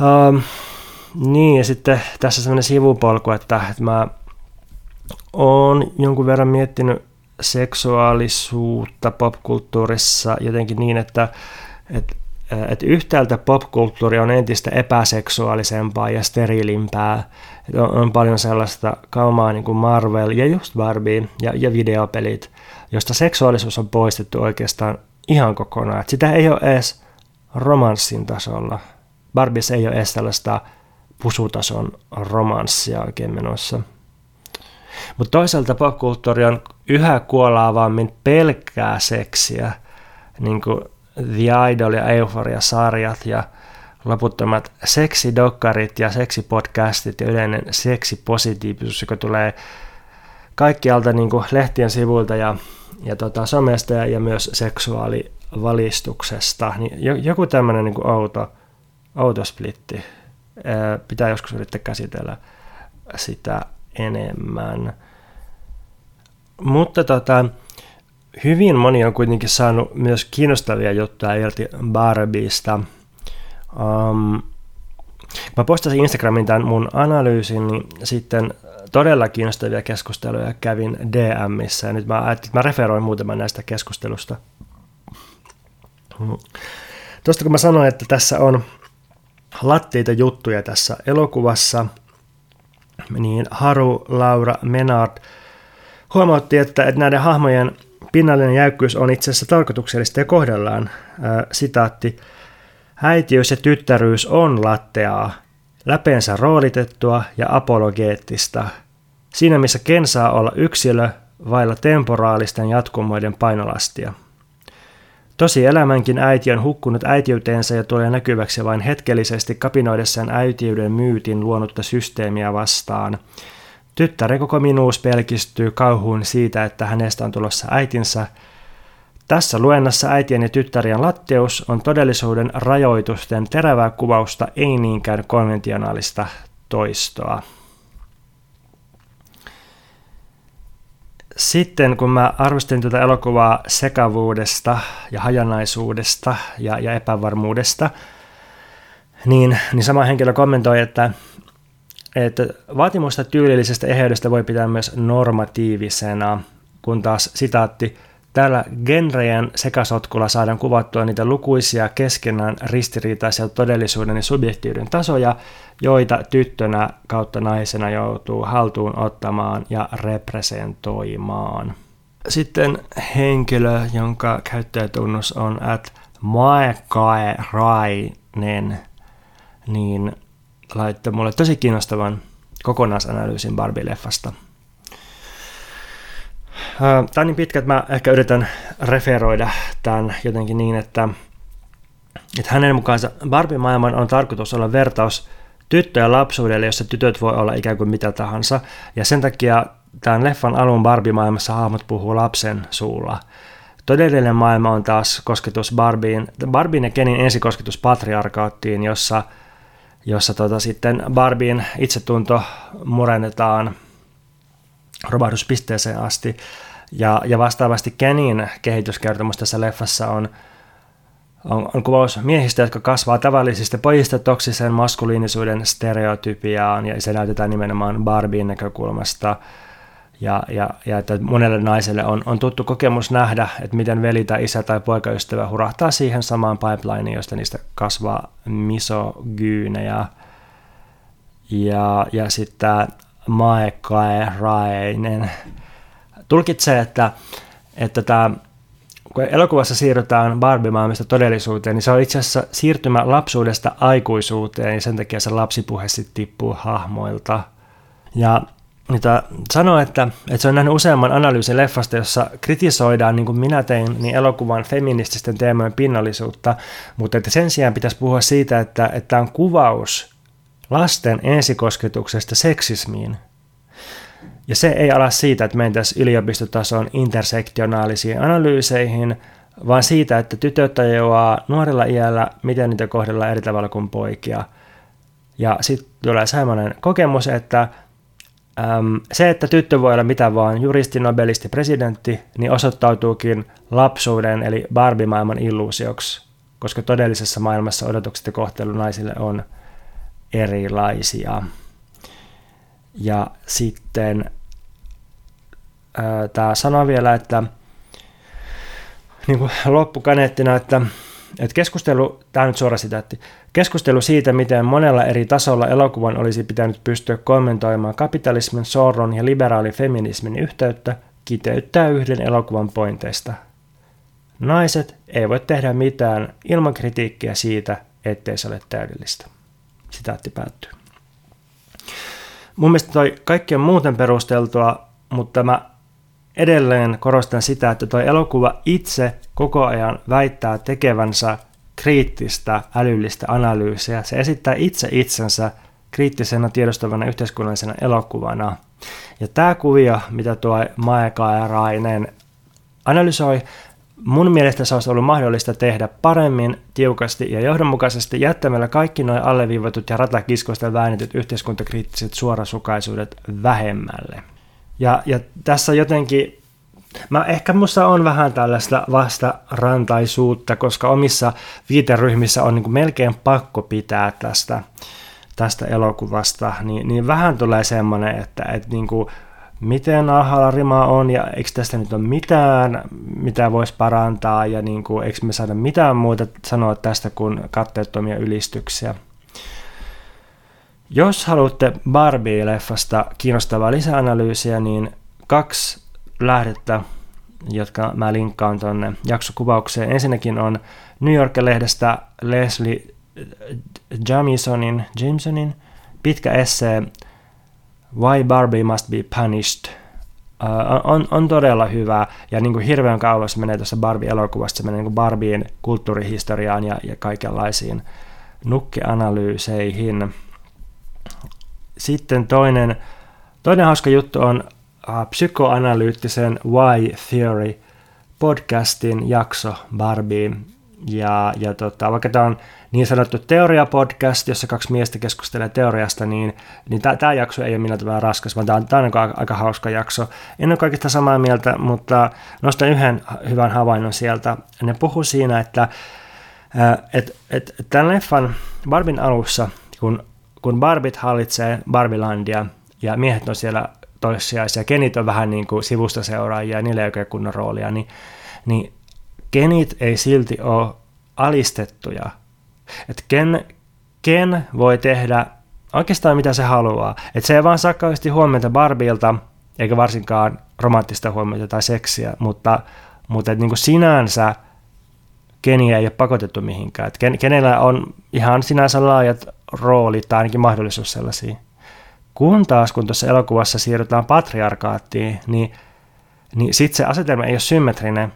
Um, niin, ja sitten tässä semmoinen sivupolku, että, että mä oon jonkun verran miettinyt seksuaalisuutta popkulttuurissa jotenkin niin, että, että, että yhtäältä popkulttuuri on entistä epäseksuaalisempaa ja steriilimpää. Että on, on paljon sellaista kaumaa niin kuin Marvel ja just Barbie ja, ja videopelit, josta seksuaalisuus on poistettu oikeastaan ihan kokonaan. Että sitä ei ole edes romanssin tasolla. Barbies ei ole edes tällaista pusutason romanssia oikein menossa. Mutta toisaalta popkulttuuri on yhä kuolaavammin pelkkää seksiä, niin kuin The Idol ja Euphoria-sarjat ja loputtomat seksidokkarit ja seksipodcastit ja yleinen seksipositiivisuus, joka tulee kaikkialta niin kuin lehtien sivuilta ja, ja tota, somesta ja, ja myös seksuaalivalistuksesta. Niin joku tämmöinen niin outo, outo splitti pitää joskus yrittää käsitellä sitä enemmän. Mutta tota, hyvin moni on kuitenkin saanut myös kiinnostavia juttuja irti Barbiesta. Um, mä postasin Instagramin tämän mun analyysin, niin sitten todella kiinnostavia keskusteluja kävin DMissä. Ja nyt mä ajattelin, että mä referoin muutaman näistä keskustelusta. Tuosta kun mä sanoin, että tässä on latteita juttuja tässä elokuvassa, niin Haru Laura Menard huomautti, että, että näiden hahmojen pinnallinen jäykkyys on itse asiassa tarkoituksellista ja kohdellaan. Ää, sitaatti. Äitiys ja tyttäryys on latteaa, läpeensä roolitettua ja apologeettista. Siinä missä Ken saa olla yksilö vailla temporaalisten jatkumoiden painolastia. Tosi elämänkin äiti on hukkunut äitiyteensä ja tulee näkyväksi vain hetkellisesti kapinoidessaan äitiyden myytin luonutta systeemiä vastaan. Tyttären koko minuus pelkistyy kauhuun siitä, että hänestä on tulossa äitinsä. Tässä luennassa äitien ja tyttärien latteus on todellisuuden rajoitusten terävää kuvausta, ei niinkään konventionaalista toistoa. Sitten kun mä arvostin tätä elokuvaa sekavuudesta ja hajanaisuudesta ja, ja epävarmuudesta, niin, niin sama henkilö kommentoi, että, että vaatimusta tyylillisestä eheydestä voi pitää myös normatiivisena, kun taas sitaatti – Tällä genrejen sekasotkulla saadaan kuvattua niitä lukuisia keskenään ristiriitaisia todellisuuden ja subjektiivinen tasoja, joita tyttönä kautta naisena joutuu haltuun ottamaan ja representoimaan. Sitten henkilö, jonka käyttäjätunnus on at Rainen, niin laittoi mulle tosi kiinnostavan kokonaisanalyysin Barbie-leffasta – Tämä on niin pitkä, että mä ehkä yritän referoida tämän jotenkin niin, että että hänen mukaansa Barbie-maailman on tarkoitus olla vertaus tyttöjen lapsuudelle, jossa tytöt voi olla ikään kuin mitä tahansa. Ja sen takia tämän leffan alun Barbie-maailmassa hahmot puhuu lapsen suulla. Todellinen maailma on taas kosketus Barbiin, Barbien ja Kenin ensikosketus patriarkaattiin, jossa, jossa tota sitten Barbien itsetunto murennetaan romahduspisteeseen asti. Ja, ja vastaavasti Kenin kehityskertomus tässä leffassa on, on, on kuvaus miehistä, jotka kasvaa tavallisista pojista toksisen maskuliinisuuden stereotypiaan, ja se näytetään nimenomaan Barbien näkökulmasta – ja, ja, ja että monelle naiselle on, on tuttu kokemus nähdä, että miten veli tai isä tai poikaystävä hurahtaa siihen samaan pipelineen, josta niistä kasvaa misogyynejä. Ja, ja sitten Maekae Rainen tulkitsee, että, että tämä, kun elokuvassa siirrytään Barbie-maailmasta todellisuuteen, niin se on itse asiassa siirtymä lapsuudesta aikuisuuteen, ja sen takia se lapsipuhe sitten tippuu hahmoilta. Ja mitä sanoi, että, että se on nähnyt useamman analyysin leffasta, jossa kritisoidaan, niin kuin minä tein, niin elokuvan feminististen teemojen pinnallisuutta, mutta että sen sijaan pitäisi puhua siitä, että, että on kuvaus lasten ensikosketuksesta seksismiin. Ja se ei ala siitä, että mentäisiin yliopistotason intersektionaalisiin analyyseihin, vaan siitä, että tytöt tajuaa nuorella iällä, miten niitä kohdellaan eri tavalla kuin poikia. Ja sitten tulee sellainen kokemus, että se, että tyttö voi olla mitä vaan, juristi, nobelisti, presidentti, niin osoittautuukin lapsuuden eli Barbie-maailman illuusioksi, koska todellisessa maailmassa odotukset ja kohtelu naisille on erilaisia. Ja sitten tämä sanoo vielä, että niin kuin loppukaneettina, että että keskustelu, tämä nyt suora sitaatti, keskustelu siitä, miten monella eri tasolla elokuvan olisi pitänyt pystyä kommentoimaan kapitalismin, sorron ja liberaalin feminismin yhteyttä, kiteyttää yhden elokuvan pointeista. Naiset ei voi tehdä mitään ilman kritiikkiä siitä, ettei se ole täydellistä. Sitaatti päättyy. Mun mielestä toi kaikki on muuten perusteltua, mutta mä edelleen korostan sitä, että tuo elokuva itse koko ajan väittää tekevänsä kriittistä älyllistä analyysiä. Se esittää itse itsensä kriittisenä tiedostavana yhteiskunnallisena elokuvana. Ja tämä kuvio, mitä tuo Maeka ja Rainen analysoi, mun mielestä se olisi ollut mahdollista tehdä paremmin, tiukasti ja johdonmukaisesti jättämällä kaikki nuo alleviivatut ja ratakiskoista väännetyt yhteiskuntakriittiset suorasukaisuudet vähemmälle. Ja, ja tässä jotenkin, mä ehkä musta on vähän tällaista vastarantaisuutta, koska omissa viiteryhmissä on niin kuin melkein pakko pitää tästä, tästä elokuvasta, niin, niin vähän tulee semmoinen, että, että niin kuin, miten alhaalla rima on ja eikö tästä nyt ole mitään, mitä voisi parantaa ja niin kuin, eikö me saada mitään muuta sanoa tästä kuin katteettomia ylistyksiä. Jos haluatte Barbie-leffasta kiinnostavaa lisäanalyysiä, niin kaksi lähdettä, jotka mä linkkaan tuonne jaksokuvaukseen. Ensinnäkin on New York-lehdestä Leslie Jamisonin, Jamesonin pitkä essee Why Barbie Must Be Punished. Uh, on, on todella hyvä ja niin kuin hirveän kauas menee tuossa Barbie-elokuvasta, se menee niin kuin Barbien kulttuurihistoriaan ja, ja kaikenlaisiin nukkeanalyyseihin. Sitten toinen, toinen hauska juttu on uh, psykoanalyyttisen Why Theory podcastin jakso Barbie. Ja, ja tota, vaikka tämä on niin sanottu teoriapodcast, jossa kaksi miestä keskustelee teoriasta, niin, niin tämä jakso ei ole millään tavalla raskas, vaan tämä on, tää on aika, aika hauska jakso. En ole kaikista samaa mieltä, mutta nostan yhden hyvän havainnon sieltä. Ne puhuu siinä, että et, et, tämän leffan Barbin alussa, kun kun Barbit hallitsee Barbilandia ja miehet on siellä toissijaisia, kenit on vähän niin kuin sivusta seuraajia, niillä ei oikein kunnon roolia, niin, niin kenit ei silti ole alistettuja. Et ken, ken voi tehdä oikeastaan mitä se haluaa. Et se ei vaan saa kauheasti huomiota Barbilta, eikä varsinkaan romanttista huomiota tai seksiä, mutta, mutta et niin kuin sinänsä Keniä ei ole pakotettu mihinkään. Ken, kenellä on ihan sinänsä laajat rooli tai ainakin mahdollisuus sellaisiin. Kun taas, kun tuossa elokuvassa siirrytään patriarkaattiin, niin, niin sitten se asetelma ei ole symmetrinen,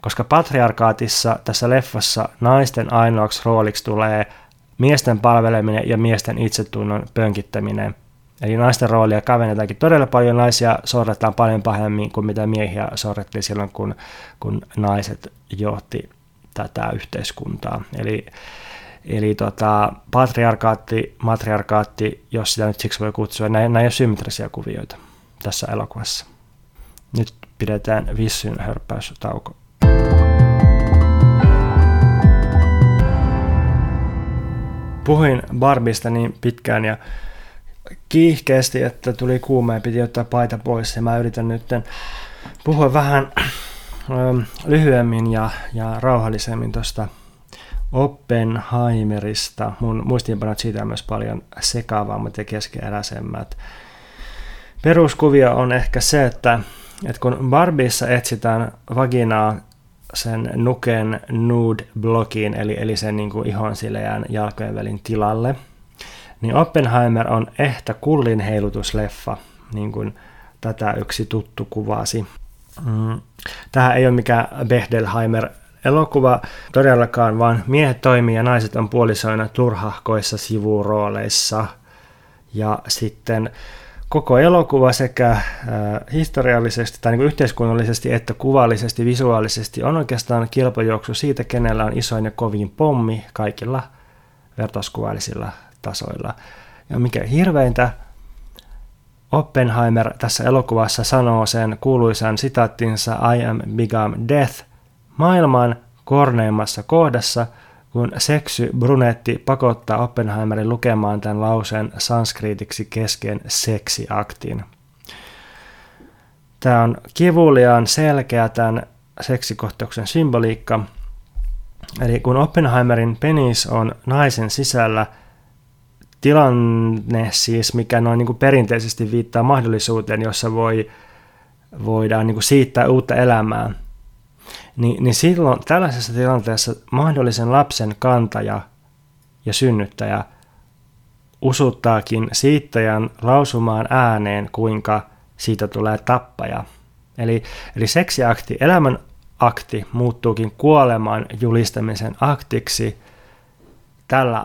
koska patriarkaatissa tässä leffassa naisten ainoaksi rooliksi tulee miesten palveleminen ja miesten itsetunnon pönkittäminen. Eli naisten roolia kavennetaankin todella paljon, naisia sorretaan paljon pahemmin kuin mitä miehiä sorrettiin silloin, kun, kun naiset johti tätä yhteiskuntaa. Eli, eli tota, patriarkaatti, matriarkaatti, jos sitä nyt siksi voi kutsua, näin, näin ole symmetrisiä kuvioita tässä elokuvassa. Nyt pidetään vissyn hörppäystauko. Puhuin Barbista niin pitkään ja kiihkeästi, että tuli kuuma ja piti ottaa paita pois ja mä yritän nyt puhua vähän lyhyemmin ja, ja rauhallisemmin tuosta Oppenheimerista. Mun muistiinpanot siitä on myös paljon sekaavammat ja keskeeräisemmät. Peruskuvio on ehkä se, että, että kun Barbieissa etsitään vaginaa sen nuken nude blokin, eli, eli sen niin kuin ihon sileän jalkojen välin tilalle, niin Oppenheimer on ehtä kullin heilutusleffa, niin kuin tätä yksi tuttu kuvasi. Mm. Tähän ei ole mikään Behdelheimer elokuva todellakaan, vaan miehet toimii ja naiset on puolisoina turhahkoissa sivurooleissa. Ja sitten koko elokuva sekä äh, historiallisesti tai niin yhteiskunnallisesti että kuvallisesti, visuaalisesti on oikeastaan kilpajuoksu siitä, kenellä on isoin ja kovin pommi kaikilla vertauskuvallisilla tasoilla. Ja mikä hirveintä, Oppenheimer tässä elokuvassa sanoo sen kuuluisan sitaattinsa I am become death maailman korneimmassa kohdassa – kun seksy brunetti pakottaa Oppenheimerin lukemaan tämän lauseen sanskriitiksi kesken seksiaktin. Tämä on kivuliaan selkeä tämän seksikohtauksen symboliikka. Eli kun Oppenheimerin penis on naisen sisällä, tilanne siis, mikä noin niin kuin perinteisesti viittaa mahdollisuuteen, jossa voi, voidaan niin kuin siittää uutta elämää – niin, niin silloin tällaisessa tilanteessa mahdollisen lapsen kantaja ja synnyttäjä usuttaakin siittäjän lausumaan ääneen, kuinka siitä tulee tappaja. Eli, eli seksiakti, elämän akti muuttuukin kuoleman julistamisen aktiksi. Tällä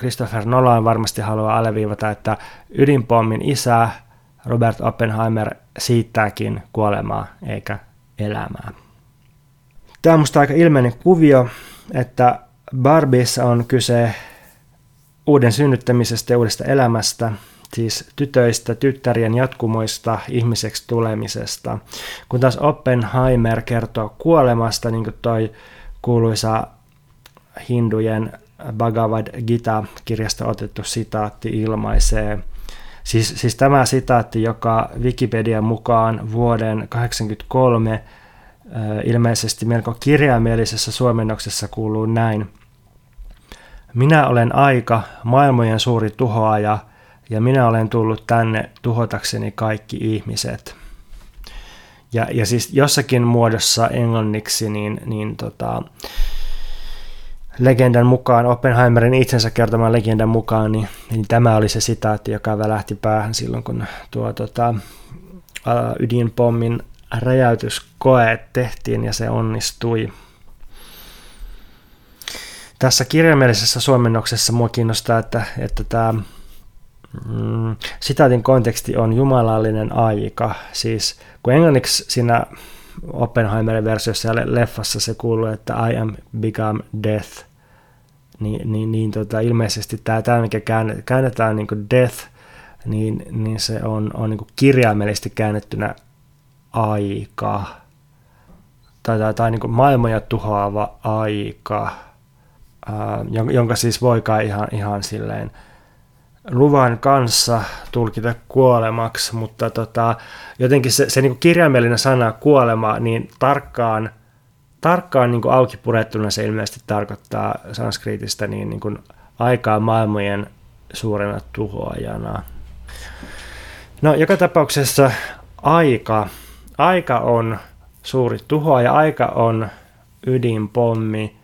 Christopher Nolan varmasti haluaa alleviivata, että ydinpommin isä Robert Oppenheimer siittääkin kuolemaa eikä elämää. Tämä on musta aika ilmeinen kuvio, että Barbiessa on kyse uuden synnyttämisestä ja uudesta elämästä, siis tytöistä, tyttärien jatkumoista, ihmiseksi tulemisesta. Kun taas Oppenheimer kertoo kuolemasta, niin kuin toi kuuluisa hindujen Bhagavad Gita-kirjasta otettu sitaatti ilmaisee. Siis, siis tämä sitaatti, joka Wikipedian mukaan vuoden 1983 ilmeisesti melko kirjaimellisessä suomennoksessa kuuluu näin. Minä olen aika, maailmojen suuri tuhoaja, ja minä olen tullut tänne tuhotakseni kaikki ihmiset. Ja, ja siis jossakin muodossa englanniksi, niin, niin tota, legendan mukaan, Oppenheimerin itsensä kertoman legendan mukaan, niin, niin tämä oli se sitaatti, joka välähti päähän silloin, kun tuo tota, ydinpommin räjäytyskoe tehtiin ja se onnistui. Tässä kirjaimellisessä suomennoksessa mua kiinnostaa, että, että tämä mm, sitaatin konteksti on jumalallinen aika. Siis kun englanniksi siinä Oppenheimerin versiossa ja leffassa se kuuluu, että I am become death, niin, niin, niin tota, ilmeisesti tämä, tämä mikä käännetään niin kuin death, niin, niin se on, on niin kirjaimellisesti käännettynä aika, tai, tai, tai niin kuin maailmoja tuhoava aika, ää, jonka siis voikaan ihan, ihan silleen luvan kanssa tulkita kuolemaksi, mutta tota, jotenkin se, se niin kuin kirjaimellinen sana kuolema, niin tarkkaan, tarkkaan niin kuin auki purettuna se ilmeisesti tarkoittaa sanskriitistä niin, niin kuin aikaa maailmojen suurena tuhoajana. No, joka tapauksessa aika Aika on suuri tuho ja aika on ydinpommi.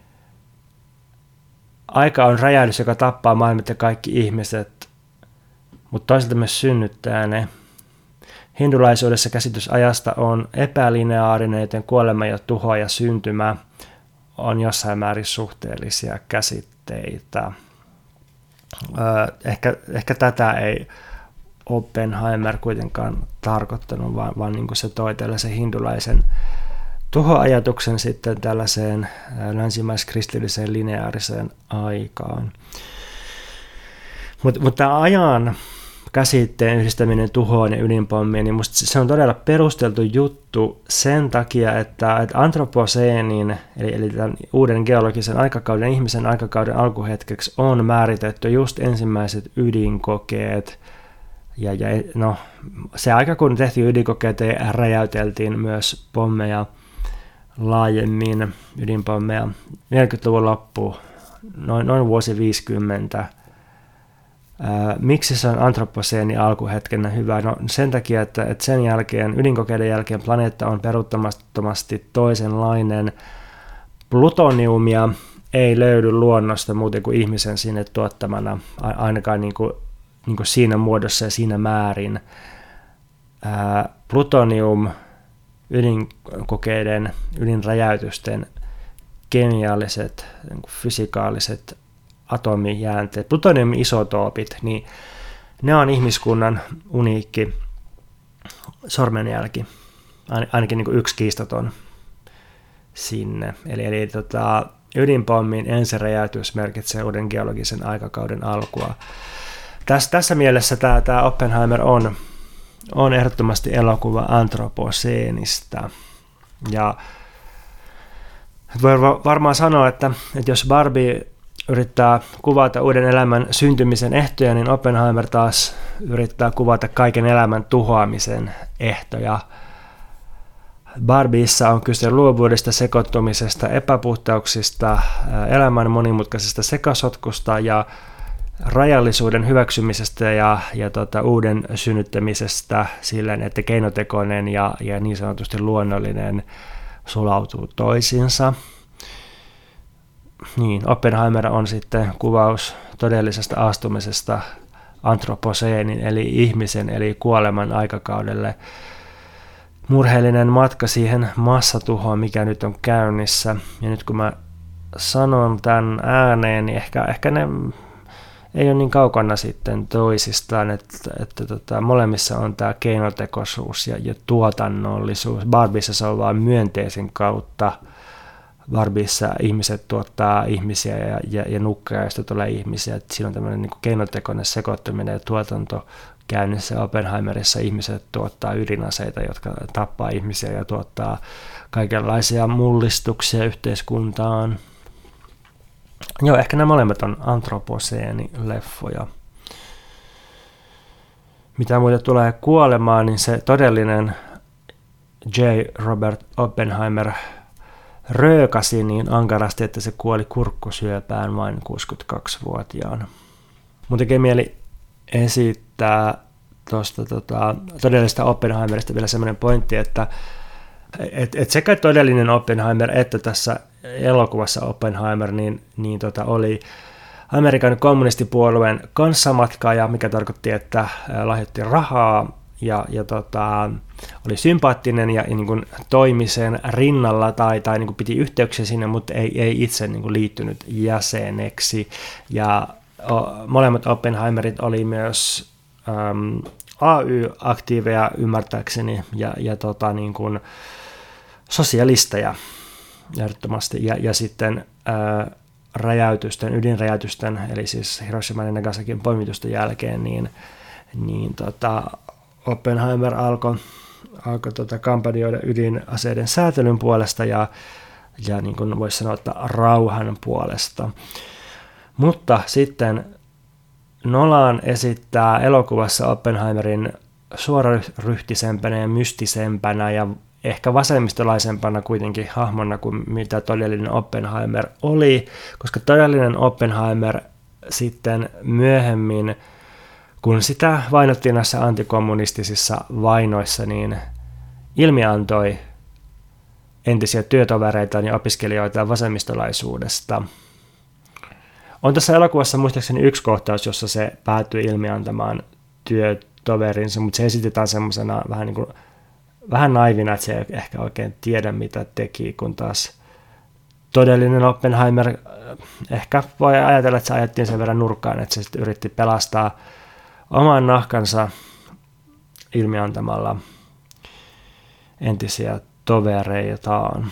Aika on räjähdys, joka tappaa maailmat ja kaikki ihmiset, mutta toisaalta myös synnyttää ne. Hindulaisuudessa käsitys ajasta on epälineaarinen, joten kuolema ja tuho ja syntymä on jossain määrin suhteellisia käsitteitä. Ehkä, ehkä tätä ei Oppenheimer kuitenkaan tarkoittanut, vaan, vaan niin kuin se toi tällaisen hindulaisen tuhoajatuksen sitten tällaiseen länsimaiskristilliseen lineaariseen aikaan. Mutta mut tämä ajan käsitteen yhdistäminen tuhoon ja ydinpommiin, niin musta se on todella perusteltu juttu sen takia, että, että antroposeenin, eli, eli tämän uuden geologisen aikakauden, ihmisen aikakauden alkuhetkeksi on määritetty just ensimmäiset ydinkokeet, ja, ja no, se aika kun tehtiin ydinkokeita ja räjäyteltiin myös pommeja laajemmin, ydinpommeja, 40-luvun loppu, noin, noin vuosi 50, miksi se on antroposeeni alkuhetkenä hyvä? No sen takia, että, että sen jälkeen, ydinkokeiden jälkeen planeetta on peruuttamattomasti toisenlainen. Plutoniumia ei löydy luonnosta muuten kuin ihmisen sinne tuottamana, ainakaan niin kuin, niin kuin siinä muodossa ja siinä määrin. Ää, plutonium ydinkokeiden, ydinräjäytysten kemialliset, niin fysikaaliset atomijäänteet, plutoniumisotoopit, niin ne on ihmiskunnan uniikki sormenjälki, ainakin niin yksi kiistaton sinne. Eli, eli tota, ydinpommin ensiräjäytys merkitsee uuden geologisen aikakauden alkua. Tässä, tässä mielessä tämä, tämä Oppenheimer on, on ehdottomasti elokuva antroposeenista. Ja voi varmaan sanoa, että, että jos Barbie yrittää kuvata uuden elämän syntymisen ehtoja, niin Oppenheimer taas yrittää kuvata kaiken elämän tuhoamisen ehtoja. Barbiissa on kyse luovuudesta, sekoittumisesta, epäpuhtauksista, elämän monimutkaisesta sekasotkusta ja rajallisuuden hyväksymisestä ja, ja tota, uuden synnyttämisestä silleen, että keinotekoinen ja, ja niin sanotusti luonnollinen sulautuu toisiinsa niin, Oppenheimer on sitten kuvaus todellisesta astumisesta antroposeenin eli ihmisen eli kuoleman aikakaudelle. Murheellinen matka siihen massatuhoon, mikä nyt on käynnissä. Ja nyt kun mä sanon tämän ääneen, niin ehkä, ehkä ne ei ole niin kaukana sitten toisistaan, että, että tota, molemmissa on tämä keinotekoisuus ja, ja tuotannollisuus. Barbissa se on vain myönteisen kautta – Barbissa ihmiset tuottaa ihmisiä ja, ja, ja nukkeista tulee ihmisiä. Että siinä on tämmöinen niin keinotekoinen sekoittuminen ja tuotanto käynnissä. Oppenheimerissa ihmiset tuottaa ydinaseita, jotka tappaa ihmisiä ja tuottaa kaikenlaisia mullistuksia yhteiskuntaan. Joo, ehkä nämä molemmat on antroposeeni-leffoja. Mitä muuten tulee kuolemaan, niin se todellinen J. Robert Oppenheimer – röökasi niin ankarasti, että se kuoli kurkkusyöpään vain 62-vuotiaana. Mun tekee mieli esittää tuosta tota, todellista Oppenheimerista vielä semmoinen pointti, että et, et sekä todellinen Oppenheimer että tässä elokuvassa Oppenheimer niin, niin tota, oli Amerikan kommunistipuolueen kanssamatkaaja, mikä tarkoitti, että lahjoitti rahaa ja, ja tota, oli sympaattinen ja, ja niin kuin toimi sen rinnalla tai, tai niin kuin piti yhteyksiä sinne, mutta ei, ei itse niin kuin liittynyt jäseneksi. Ja o, molemmat Oppenheimerit oli myös äm, AY-aktiiveja ymmärtääkseni ja, ja tota, niin kuin sosialisteja ehdottomasti. Ja, ja sitten ää, räjäytysten, ydinräjäytysten, eli siis Hiroshima ja Nagasakin poimitusten jälkeen, niin, niin tota, Oppenheimer alkoi alko tota kampanjoida ydinaseiden säätelyn puolesta ja, ja niin kuin voisi sanoa, että rauhan puolesta. Mutta sitten Nolan esittää elokuvassa Oppenheimerin suoraryhtisempänä ja mystisempänä ja ehkä vasemmistolaisempana kuitenkin hahmona kuin mitä todellinen Oppenheimer oli, koska todellinen Oppenheimer sitten myöhemmin – kun sitä vainottiin näissä antikommunistisissa vainoissa, niin ilmiantoi entisiä työtovereita ja opiskelijoita vasemmistolaisuudesta. On tässä elokuvassa muistaakseni yksi kohtaus, jossa se päätyi ilmiantamaan työ, toverinsa, mutta se esitetään semmoisena vähän niin kuin, vähän naivina, että se ei ehkä oikein tiedä, mitä teki, kun taas todellinen Oppenheimer äh, ehkä voi ajatella, että se ajettiin sen verran nurkkaan, että se sitten yritti pelastaa oman nahkansa ilmiantamalla entisiä tovereitaan.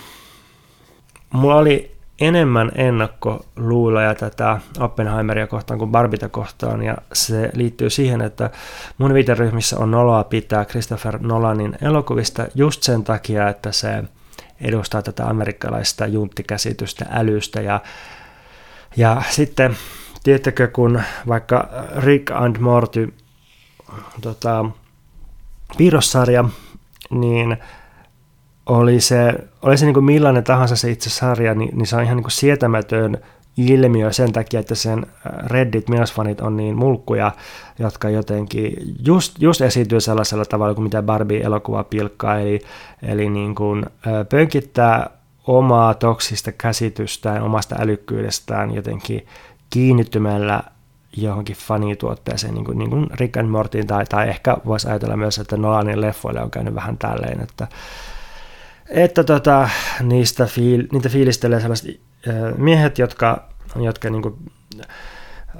Mulla oli enemmän ennakkoluuloja tätä Oppenheimeria kohtaan kuin Barbita kohtaan, ja se liittyy siihen, että mun viiteryhmissä on noloa pitää Christopher Nolanin elokuvista just sen takia, että se edustaa tätä amerikkalaista junttikäsitystä älystä, ja, ja sitten tiettäkö, kun vaikka Rick and Morty tota, piirrossarja, niin oli se, oli se niin kuin millainen tahansa se itse sarja, niin, niin se on ihan niin kuin sietämätön ilmiö sen takia, että sen äh, Reddit miesfanit on niin mulkkuja, jotka jotenkin just, just esiintyy sellaisella tavalla kuin mitä Barbie-elokuva pilkkaa, eli, eli niin kuin, äh, pönkittää omaa toksista käsitystään, omasta älykkyydestään jotenkin kiinnittymällä johonkin fanituotteeseen, niin kuin, niin kuin Rick and Mortin, tai, tai ehkä voisi ajatella myös, että Nolanin leffoille on käynyt vähän tälleen, että, että tota, niistä fiil, niitä fiilistelee sellaiset äh, miehet, jotka, jotka niin kuin,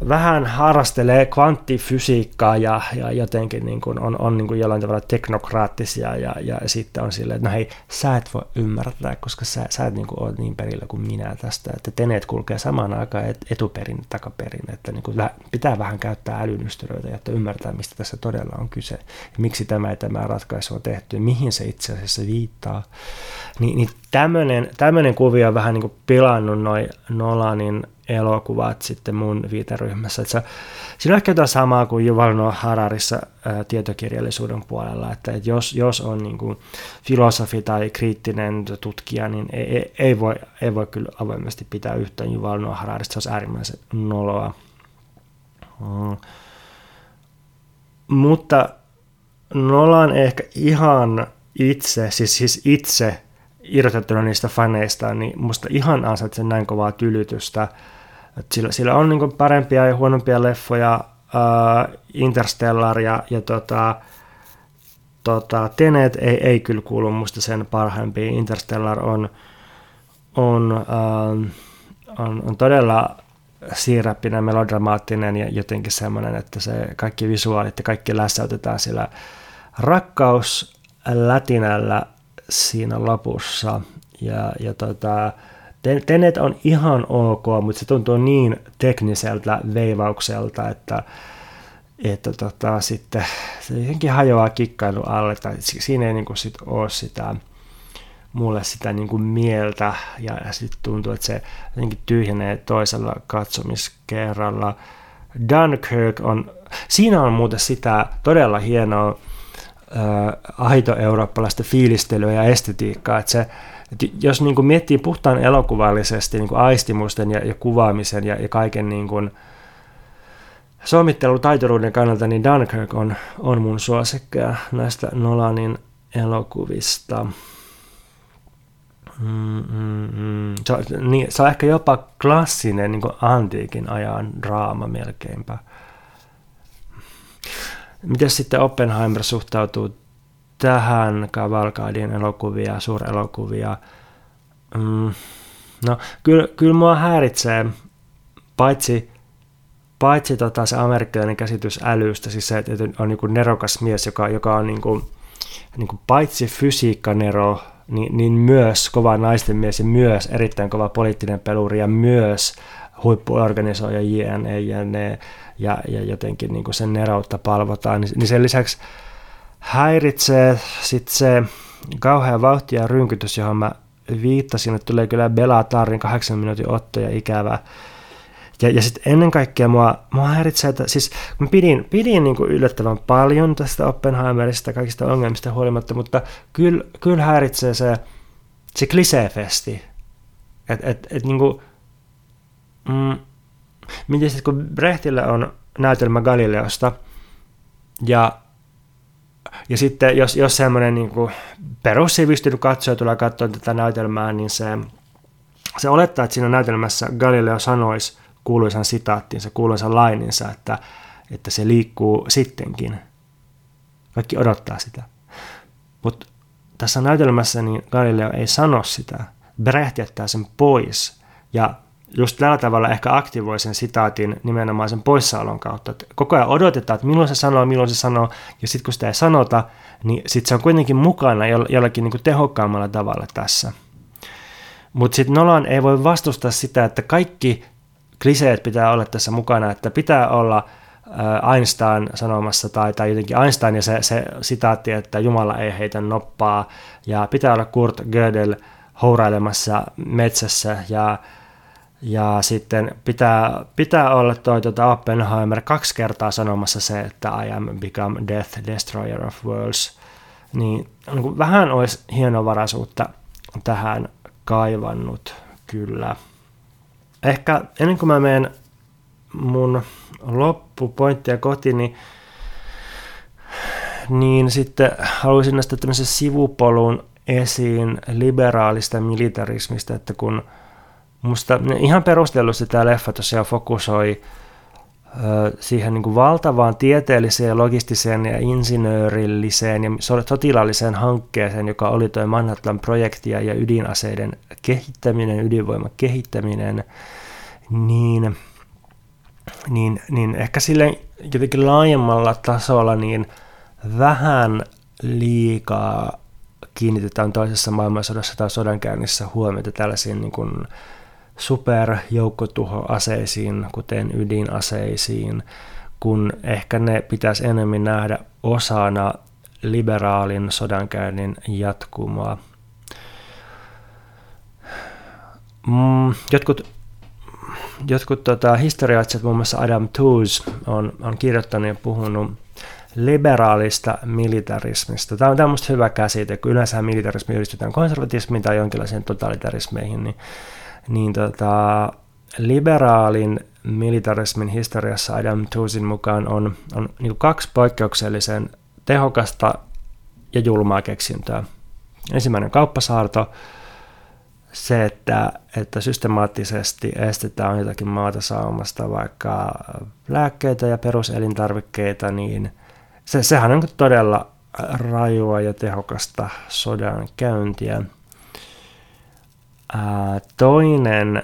vähän harrastelee kvanttifysiikkaa ja, ja jotenkin niin kuin on, on niin kuin jollain tavalla teknokraattisia ja, ja sitten on silleen, että no hei, sä et voi ymmärtää, koska sä, sä et niin kuin ole niin perillä kuin minä tästä, että teneet kulkee samaan aikaan et, etuperin takaperin, että niin kuin pitää vähän käyttää älynystyröitä, jotta ymmärtää, mistä tässä todella on kyse ja miksi tämä ja tämä ratkaisu on tehty ja mihin se itse asiassa viittaa. Ni, niin tämmöinen, tämmöinen kuvio on vähän niin kuin pilannut noin Nolanin elokuvat sitten mun viiteryhmässä. Että se, siinä on ehkä jotain samaa kuin Yuval Noah Hararissa ää, tietokirjallisuuden puolella, että, että jos, jos on niin kuin filosofi tai kriittinen tutkija, niin ei, ei, ei, voi, ei voi kyllä avoimesti pitää yhtään Yuval Noah Hararista, se olisi äärimmäisen noloa. Mm. Mutta Nolan ehkä ihan itse, siis, siis itse irrotettuna niistä faneista, niin musta ihan ansaitsee näin kovaa tylytystä. Et sillä, sillä on niin parempia ja huonompia leffoja, uh, Interstellar ja, ja tota, tota, Tenet ei, ei kyllä kuulu musta sen parhaimpiin. Interstellar on, on, uh, on, on todella siirappinen, melodramaattinen ja jotenkin semmoinen, että se kaikki visuaalit ja kaikki lässäytetään sillä rakkaus lätinällä siinä lopussa. Ja, ja tota, Tenet on ihan ok, mutta se tuntuu niin tekniseltä veivaukselta, että, että tota, sitten se jotenkin hajoaa kikkailu alle, tai siinä ei niin kuin sit ole sitä, mulle sitä niin kuin mieltä, ja, ja sitten tuntuu, että se jotenkin tyhjenee toisella katsomiskerralla. Dunkirk on, siinä on muuten sitä todella hienoa aito eurooppalaista fiilistelyä ja estetiikkaa, että se, et jos niin kuin miettii puhtaan elokuvallisesti niin kuin aistimusten ja, ja kuvaamisen ja, ja kaiken niin kuin taitoruuden kannalta, niin Dunkirk on, on mun suosikkeja näistä Nolanin elokuvista. Mm, mm, mm. Se, on, niin, se on ehkä jopa klassinen niin kuin antiikin ajan draama melkeinpä. Miten sitten Oppenheimer suhtautuu tähän Kavalkadin elokuvia, suurelokuvia. Mm, no, kyllä, kyllä mua häiritsee, paitsi, paitsi tota se amerikkalainen käsitys älystä, siis se, että on niin nerokas mies, joka, joka on niin kuin, niin kuin paitsi fysiikkanero, niin, niin myös kova naisten mies ja myös erittäin kova poliittinen peluri ja myös huippuorganisoija JNE, JNE ja, ja jotenkin niin kuin sen neroutta palvotaan, niin, niin sen lisäksi häiritsee sitten se kauhea vauhti ja rynkytys, johon mä viittasin, että tulee kyllä Tarin kahdeksan minuutin ottoja ikävä. Ja, ja sitten ennen kaikkea mua, mua häiritsee, että siis mä pidin, pidin niin kuin yllättävän paljon tästä Oppenheimerista kaikista ongelmista huolimatta, mutta kyllä, kyllä häiritsee se, se kliseefesti. Että et, et, niin kuin, mm, miten sitten kun Brechtillä on näytelmä Galileosta, ja ja sitten jos, jos semmoinen niin perussivistynyt katsoja tulee katsoa tätä näytelmää, niin se, se olettaa, että siinä näytelmässä Galileo sanoisi kuuluisan sitaattinsa, kuuluisan laininsa, että, että se liikkuu sittenkin. Kaikki odottaa sitä. Mutta tässä näytelmässä niin Galileo ei sano sitä. Brecht jättää sen pois. Ja just tällä tavalla ehkä aktivoi sen sitaatin nimenomaan sen poissaolon kautta. Että koko ajan odotetaan, että milloin se sanoo, milloin se sanoo, ja sitten kun sitä ei sanota, niin sitten se on kuitenkin mukana jollakin niin tehokkaammalla tavalla tässä. Mutta sitten Nolan ei voi vastustaa sitä, että kaikki kliseet pitää olla tässä mukana, että pitää olla Einstein sanomassa tai, tai jotenkin Einstein ja se, se sitaatti, että Jumala ei heitä noppaa ja pitää olla Kurt Gödel hourailemassa metsässä ja ja sitten pitää, pitää olla toi tuota Oppenheimer kaksi kertaa sanomassa se, että I am become death destroyer of worlds. Niin, niin kuin vähän olisi hienovaraisuutta tähän kaivannut kyllä. Ehkä ennen kuin mä menen mun loppupointtia kohti, niin, niin sitten haluaisin nostaa tämmöisen sivupolun esiin liberaalista militarismista, että kun – Musta ihan perustellusti tämä leffa tosiaan fokusoi siihen niin kuin valtavaan tieteelliseen, logistiseen ja insinöörilliseen ja sotilaalliseen hankkeeseen, joka oli tuo Manhattan-projekti ja ydinaseiden kehittäminen, ydinvoiman kehittäminen, niin, niin, niin ehkä sille jotenkin laajemmalla tasolla niin vähän liikaa kiinnitetään toisessa maailmansodassa tai sodankäynnissä huomiota tällaisiin niin kuin superjoukkotuhoaseisiin, kuten ydinaseisiin, kun ehkä ne pitäisi enemmän nähdä osana liberaalin sodankäynnin jatkumoa. Mm, jotkut jotkut tota, historiaitsijat, muun muassa Adam Tooze, on, on kirjoittanut ja puhunut liberaalista militarismista. Tämä on, on hyvä käsite, kun yleensä militarismi yhdistetään konservatismiin tai jonkinlaisiin totalitarismeihin, niin niin tota, liberaalin militarismin historiassa Adam Toosin mukaan on, on niin kaksi poikkeuksellisen tehokasta ja julmaa keksintöä. Ensimmäinen kauppasaarto, se, että, että systemaattisesti estetään jotakin maata saamasta vaikka lääkkeitä ja peruselintarvikkeita, niin se, sehän on todella rajua ja tehokasta sodan käyntiä. Toinen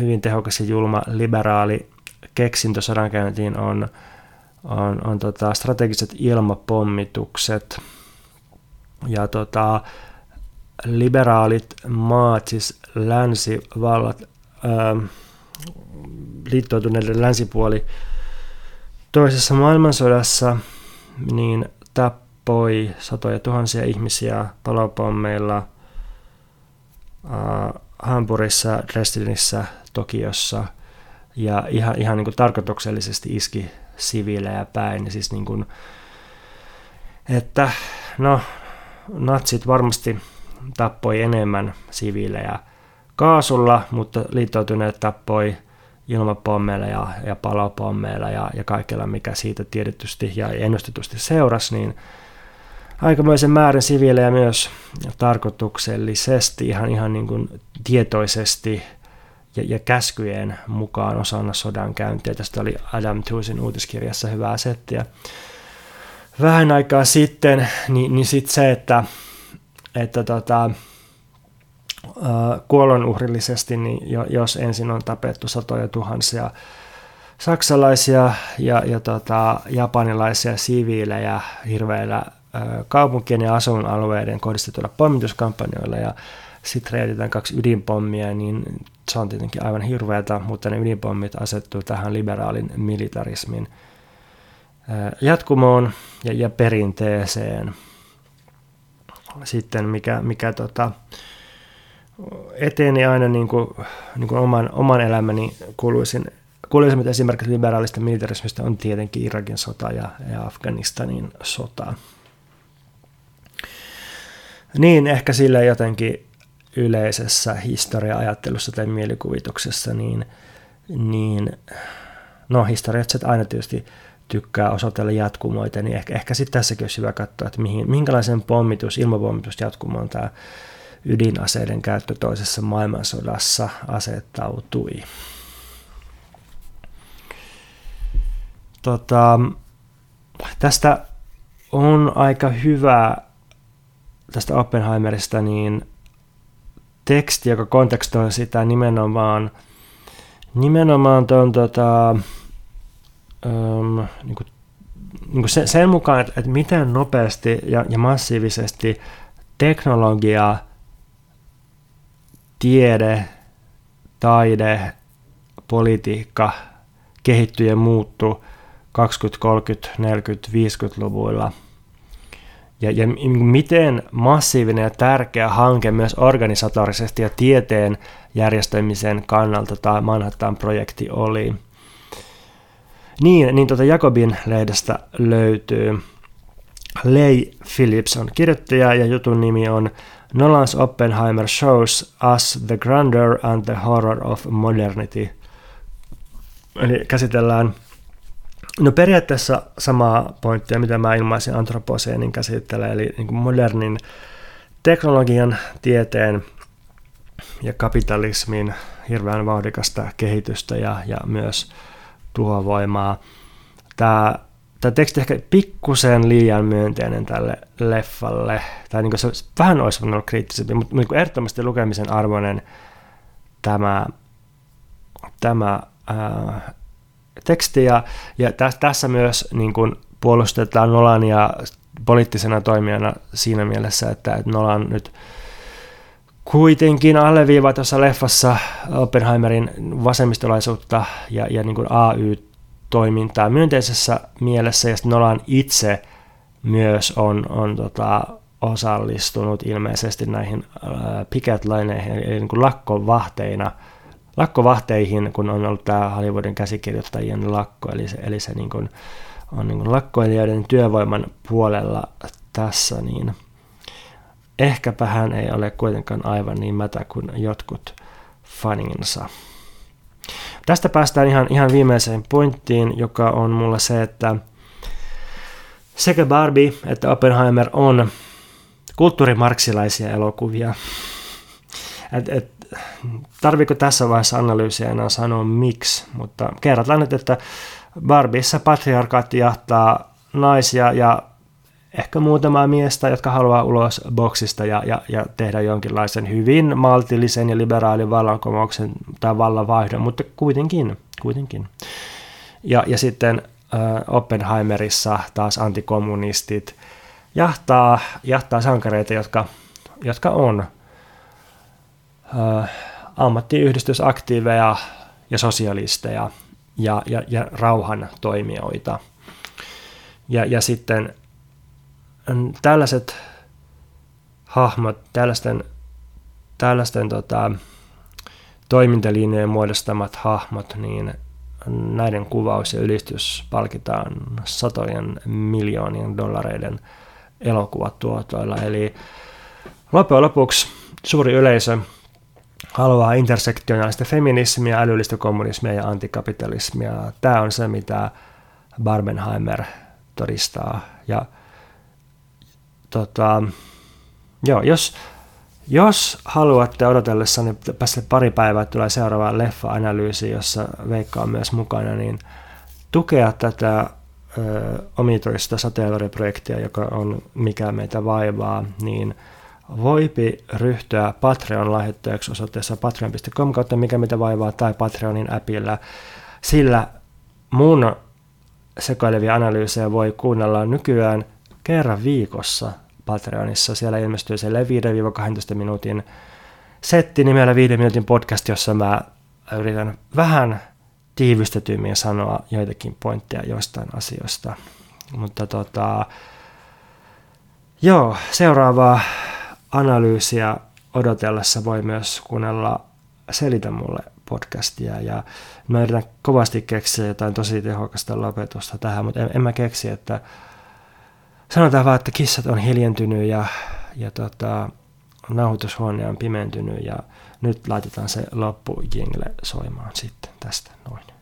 hyvin tehokas ja julma liberaali keksintö sodankäyntiin on, on, on tota, strategiset ilmapommitukset. Ja tota, liberaalit maat, siis länsivallat, ää, liittoutuneiden länsipuoli toisessa maailmansodassa, niin tappoi satoja tuhansia ihmisiä palopommeilla – äh, Hampurissa, Dresdenissä, Tokiossa ja ihan, ihan niin kuin tarkoituksellisesti iski siviilejä päin. Siis niin kuin, että no, natsit varmasti tappoi enemmän siviilejä kaasulla, mutta liittoutuneet tappoi ilmapommeilla ja, ja palopommeilla ja, ja kaikella, mikä siitä tiedetysti ja ennustetusti seurasi, niin aikamoisen määrän siviilejä myös tarkoituksellisesti, ihan, ihan niin kuin tietoisesti ja, ja käskyjen mukaan osana sodan käyntiä. Tästä oli Adam Toosin uutiskirjassa hyvää settiä. Vähän aikaa sitten, niin, niin sitten se, että, että tota, kuolonuhrillisesti, niin jos ensin on tapettu satoja tuhansia saksalaisia ja, ja tota, japanilaisia siviilejä hirveillä kaupunkien ja asuinalueiden kohdistetuilla pommituskampanjoilla ja sitten räjäytetään kaksi ydinpommia, niin se on tietenkin aivan hirveätä, mutta ne ydinpommit asettuu tähän liberaalin militarismin jatkumoon ja, ja perinteeseen. Sitten mikä, mikä tota, eteni aina niin kuin, niin kuin oman, oman elämäni kuuluisin Kuuluisimmat esimerkit liberaalista militarismista on tietenkin Irakin sota ja, ja Afganistanin sota. Niin, ehkä sillä jotenkin yleisessä historia-ajattelussa tai mielikuvituksessa, niin, niin no historiatset aina tietysti tykkää osoitella jatkumoita, niin ehkä, ehkä sitten tässäkin olisi hyvä katsoa, että mihin, minkälaisen pommitus, ilmapommitus jatkumoon tämä ydinaseiden käyttö toisessa maailmansodassa asettautui. Tota, tästä on aika hyvä tästä Oppenheimerista niin teksti, joka kontekstoi sitä nimenomaan, nimenomaan tuon tota, um, niin kuin, niin kuin sen, sen mukaan, että, että miten nopeasti ja, ja massiivisesti teknologia, tiede, taide, politiikka kehittyy ja muuttuu 20, 30, 40, 50-luvuilla. Ja, ja miten massiivinen ja tärkeä hanke myös organisatorisesti ja tieteen järjestämisen kannalta tämä Manhattan-projekti oli. Niin, niin tuota Jakobin lehdestä löytyy Leigh Phillips on kirjoittaja ja jutun nimi on Nolan's Oppenheimer shows us the grandeur and the horror of modernity. Eli käsitellään No periaatteessa samaa pointtia, mitä mä ilmaisin antroposeenin käsittelee, eli niin kuin modernin teknologian, tieteen ja kapitalismin hirveän vauhdikasta kehitystä ja, ja myös tuhovoimaa. Tämä, tämä teksti ehkä pikkusen liian myönteinen tälle leffalle, tai niin se vähän olisi olla kriittisempi, mutta niin ehdottomasti lukemisen arvoinen tämä, tämä ää, teksti ja, ja tässä, tässä myös niin kuin puolustetaan Nolania poliittisena toimijana siinä mielessä, että, että Nolan nyt kuitenkin alleviivaa tuossa leffassa Oppenheimerin vasemmistolaisuutta ja, ja niin kuin AY-toimintaa myönteisessä mielessä, ja Nolan itse myös on, on tota, osallistunut ilmeisesti näihin äh, picket-laineihin, eli niin kuin lakkovahteina – lakkovahteihin, kun on ollut tämä Hollywoodin käsikirjoittajien lakko, eli se, eli se niin kuin, on niin kuin lakkoilijoiden työvoiman puolella tässä, niin ehkäpä hän ei ole kuitenkaan aivan niin mätä kuin jotkut faninsa. Tästä päästään ihan, ihan viimeiseen pointtiin, joka on mulla se, että sekä Barbie että Oppenheimer on kulttuurimarksilaisia elokuvia. Et, et, tarviko tässä vaiheessa analyysiä enää sanoa miksi, mutta kerrotaan nyt, että Barbissa patriarkaatti jahtaa naisia ja ehkä muutamaa miestä, jotka haluaa ulos boksista ja, ja, ja tehdä jonkinlaisen hyvin maltillisen ja liberaalin vallankumouksen tai vallanvaihdon, mutta kuitenkin, kuitenkin. Ja, ja sitten äh, Oppenheimerissa taas antikommunistit jahtaa, jahtaa sankareita, jotka, jotka on ammattiyhdistysaktiiveja ja sosialisteja ja, ja, ja rauhan toimijoita. Ja, ja sitten mm, tällaiset hahmot, tällaisten, tällaisten tota, toimintalinjojen muodostamat hahmot, niin näiden kuvaus ja ylistys palkitaan satojen miljoonien dollareiden elokuvatuotoilla. Eli loppujen lopuksi suuri yleisö haluaa intersektionaalista feminismiä, älyllistä kommunismia ja antikapitalismia. Tämä on se, mitä Barbenheimer todistaa. Ja tota, joo, jos, jos haluatte odotellessa, niin päästä pari päivää tulee seuraava leffa-analyysi, jossa Veikka on myös mukana, niin tukea tätä ö, omituista sateenvarjoprojektia, joka on Mikä meitä vaivaa, niin – voipi ryhtyä Patreon-lahjoittajaksi osoitteessa patreon.com kautta mikä mitä vaivaa tai Patreonin appilla, sillä mun sekoilevia analyysejä voi kuunnella nykyään kerran viikossa Patreonissa. Siellä ilmestyy se 5-12 minuutin setti nimellä 5 minuutin podcast, jossa mä yritän vähän tiivistetymmin sanoa joitakin pointteja joistain asioista. Mutta tota, joo, seuraavaa analyysiä odotellessa voi myös kuunnella Selitä mulle podcastia ja mä yritän kovasti keksiä jotain tosi tehokasta lopetusta tähän, mutta en, en mä keksi, että sanotaan vaan, että kissat on hiljentynyt ja, ja tota, nauhoitushuone on pimentynyt ja nyt laitetaan se loppu jingle soimaan sitten tästä noin.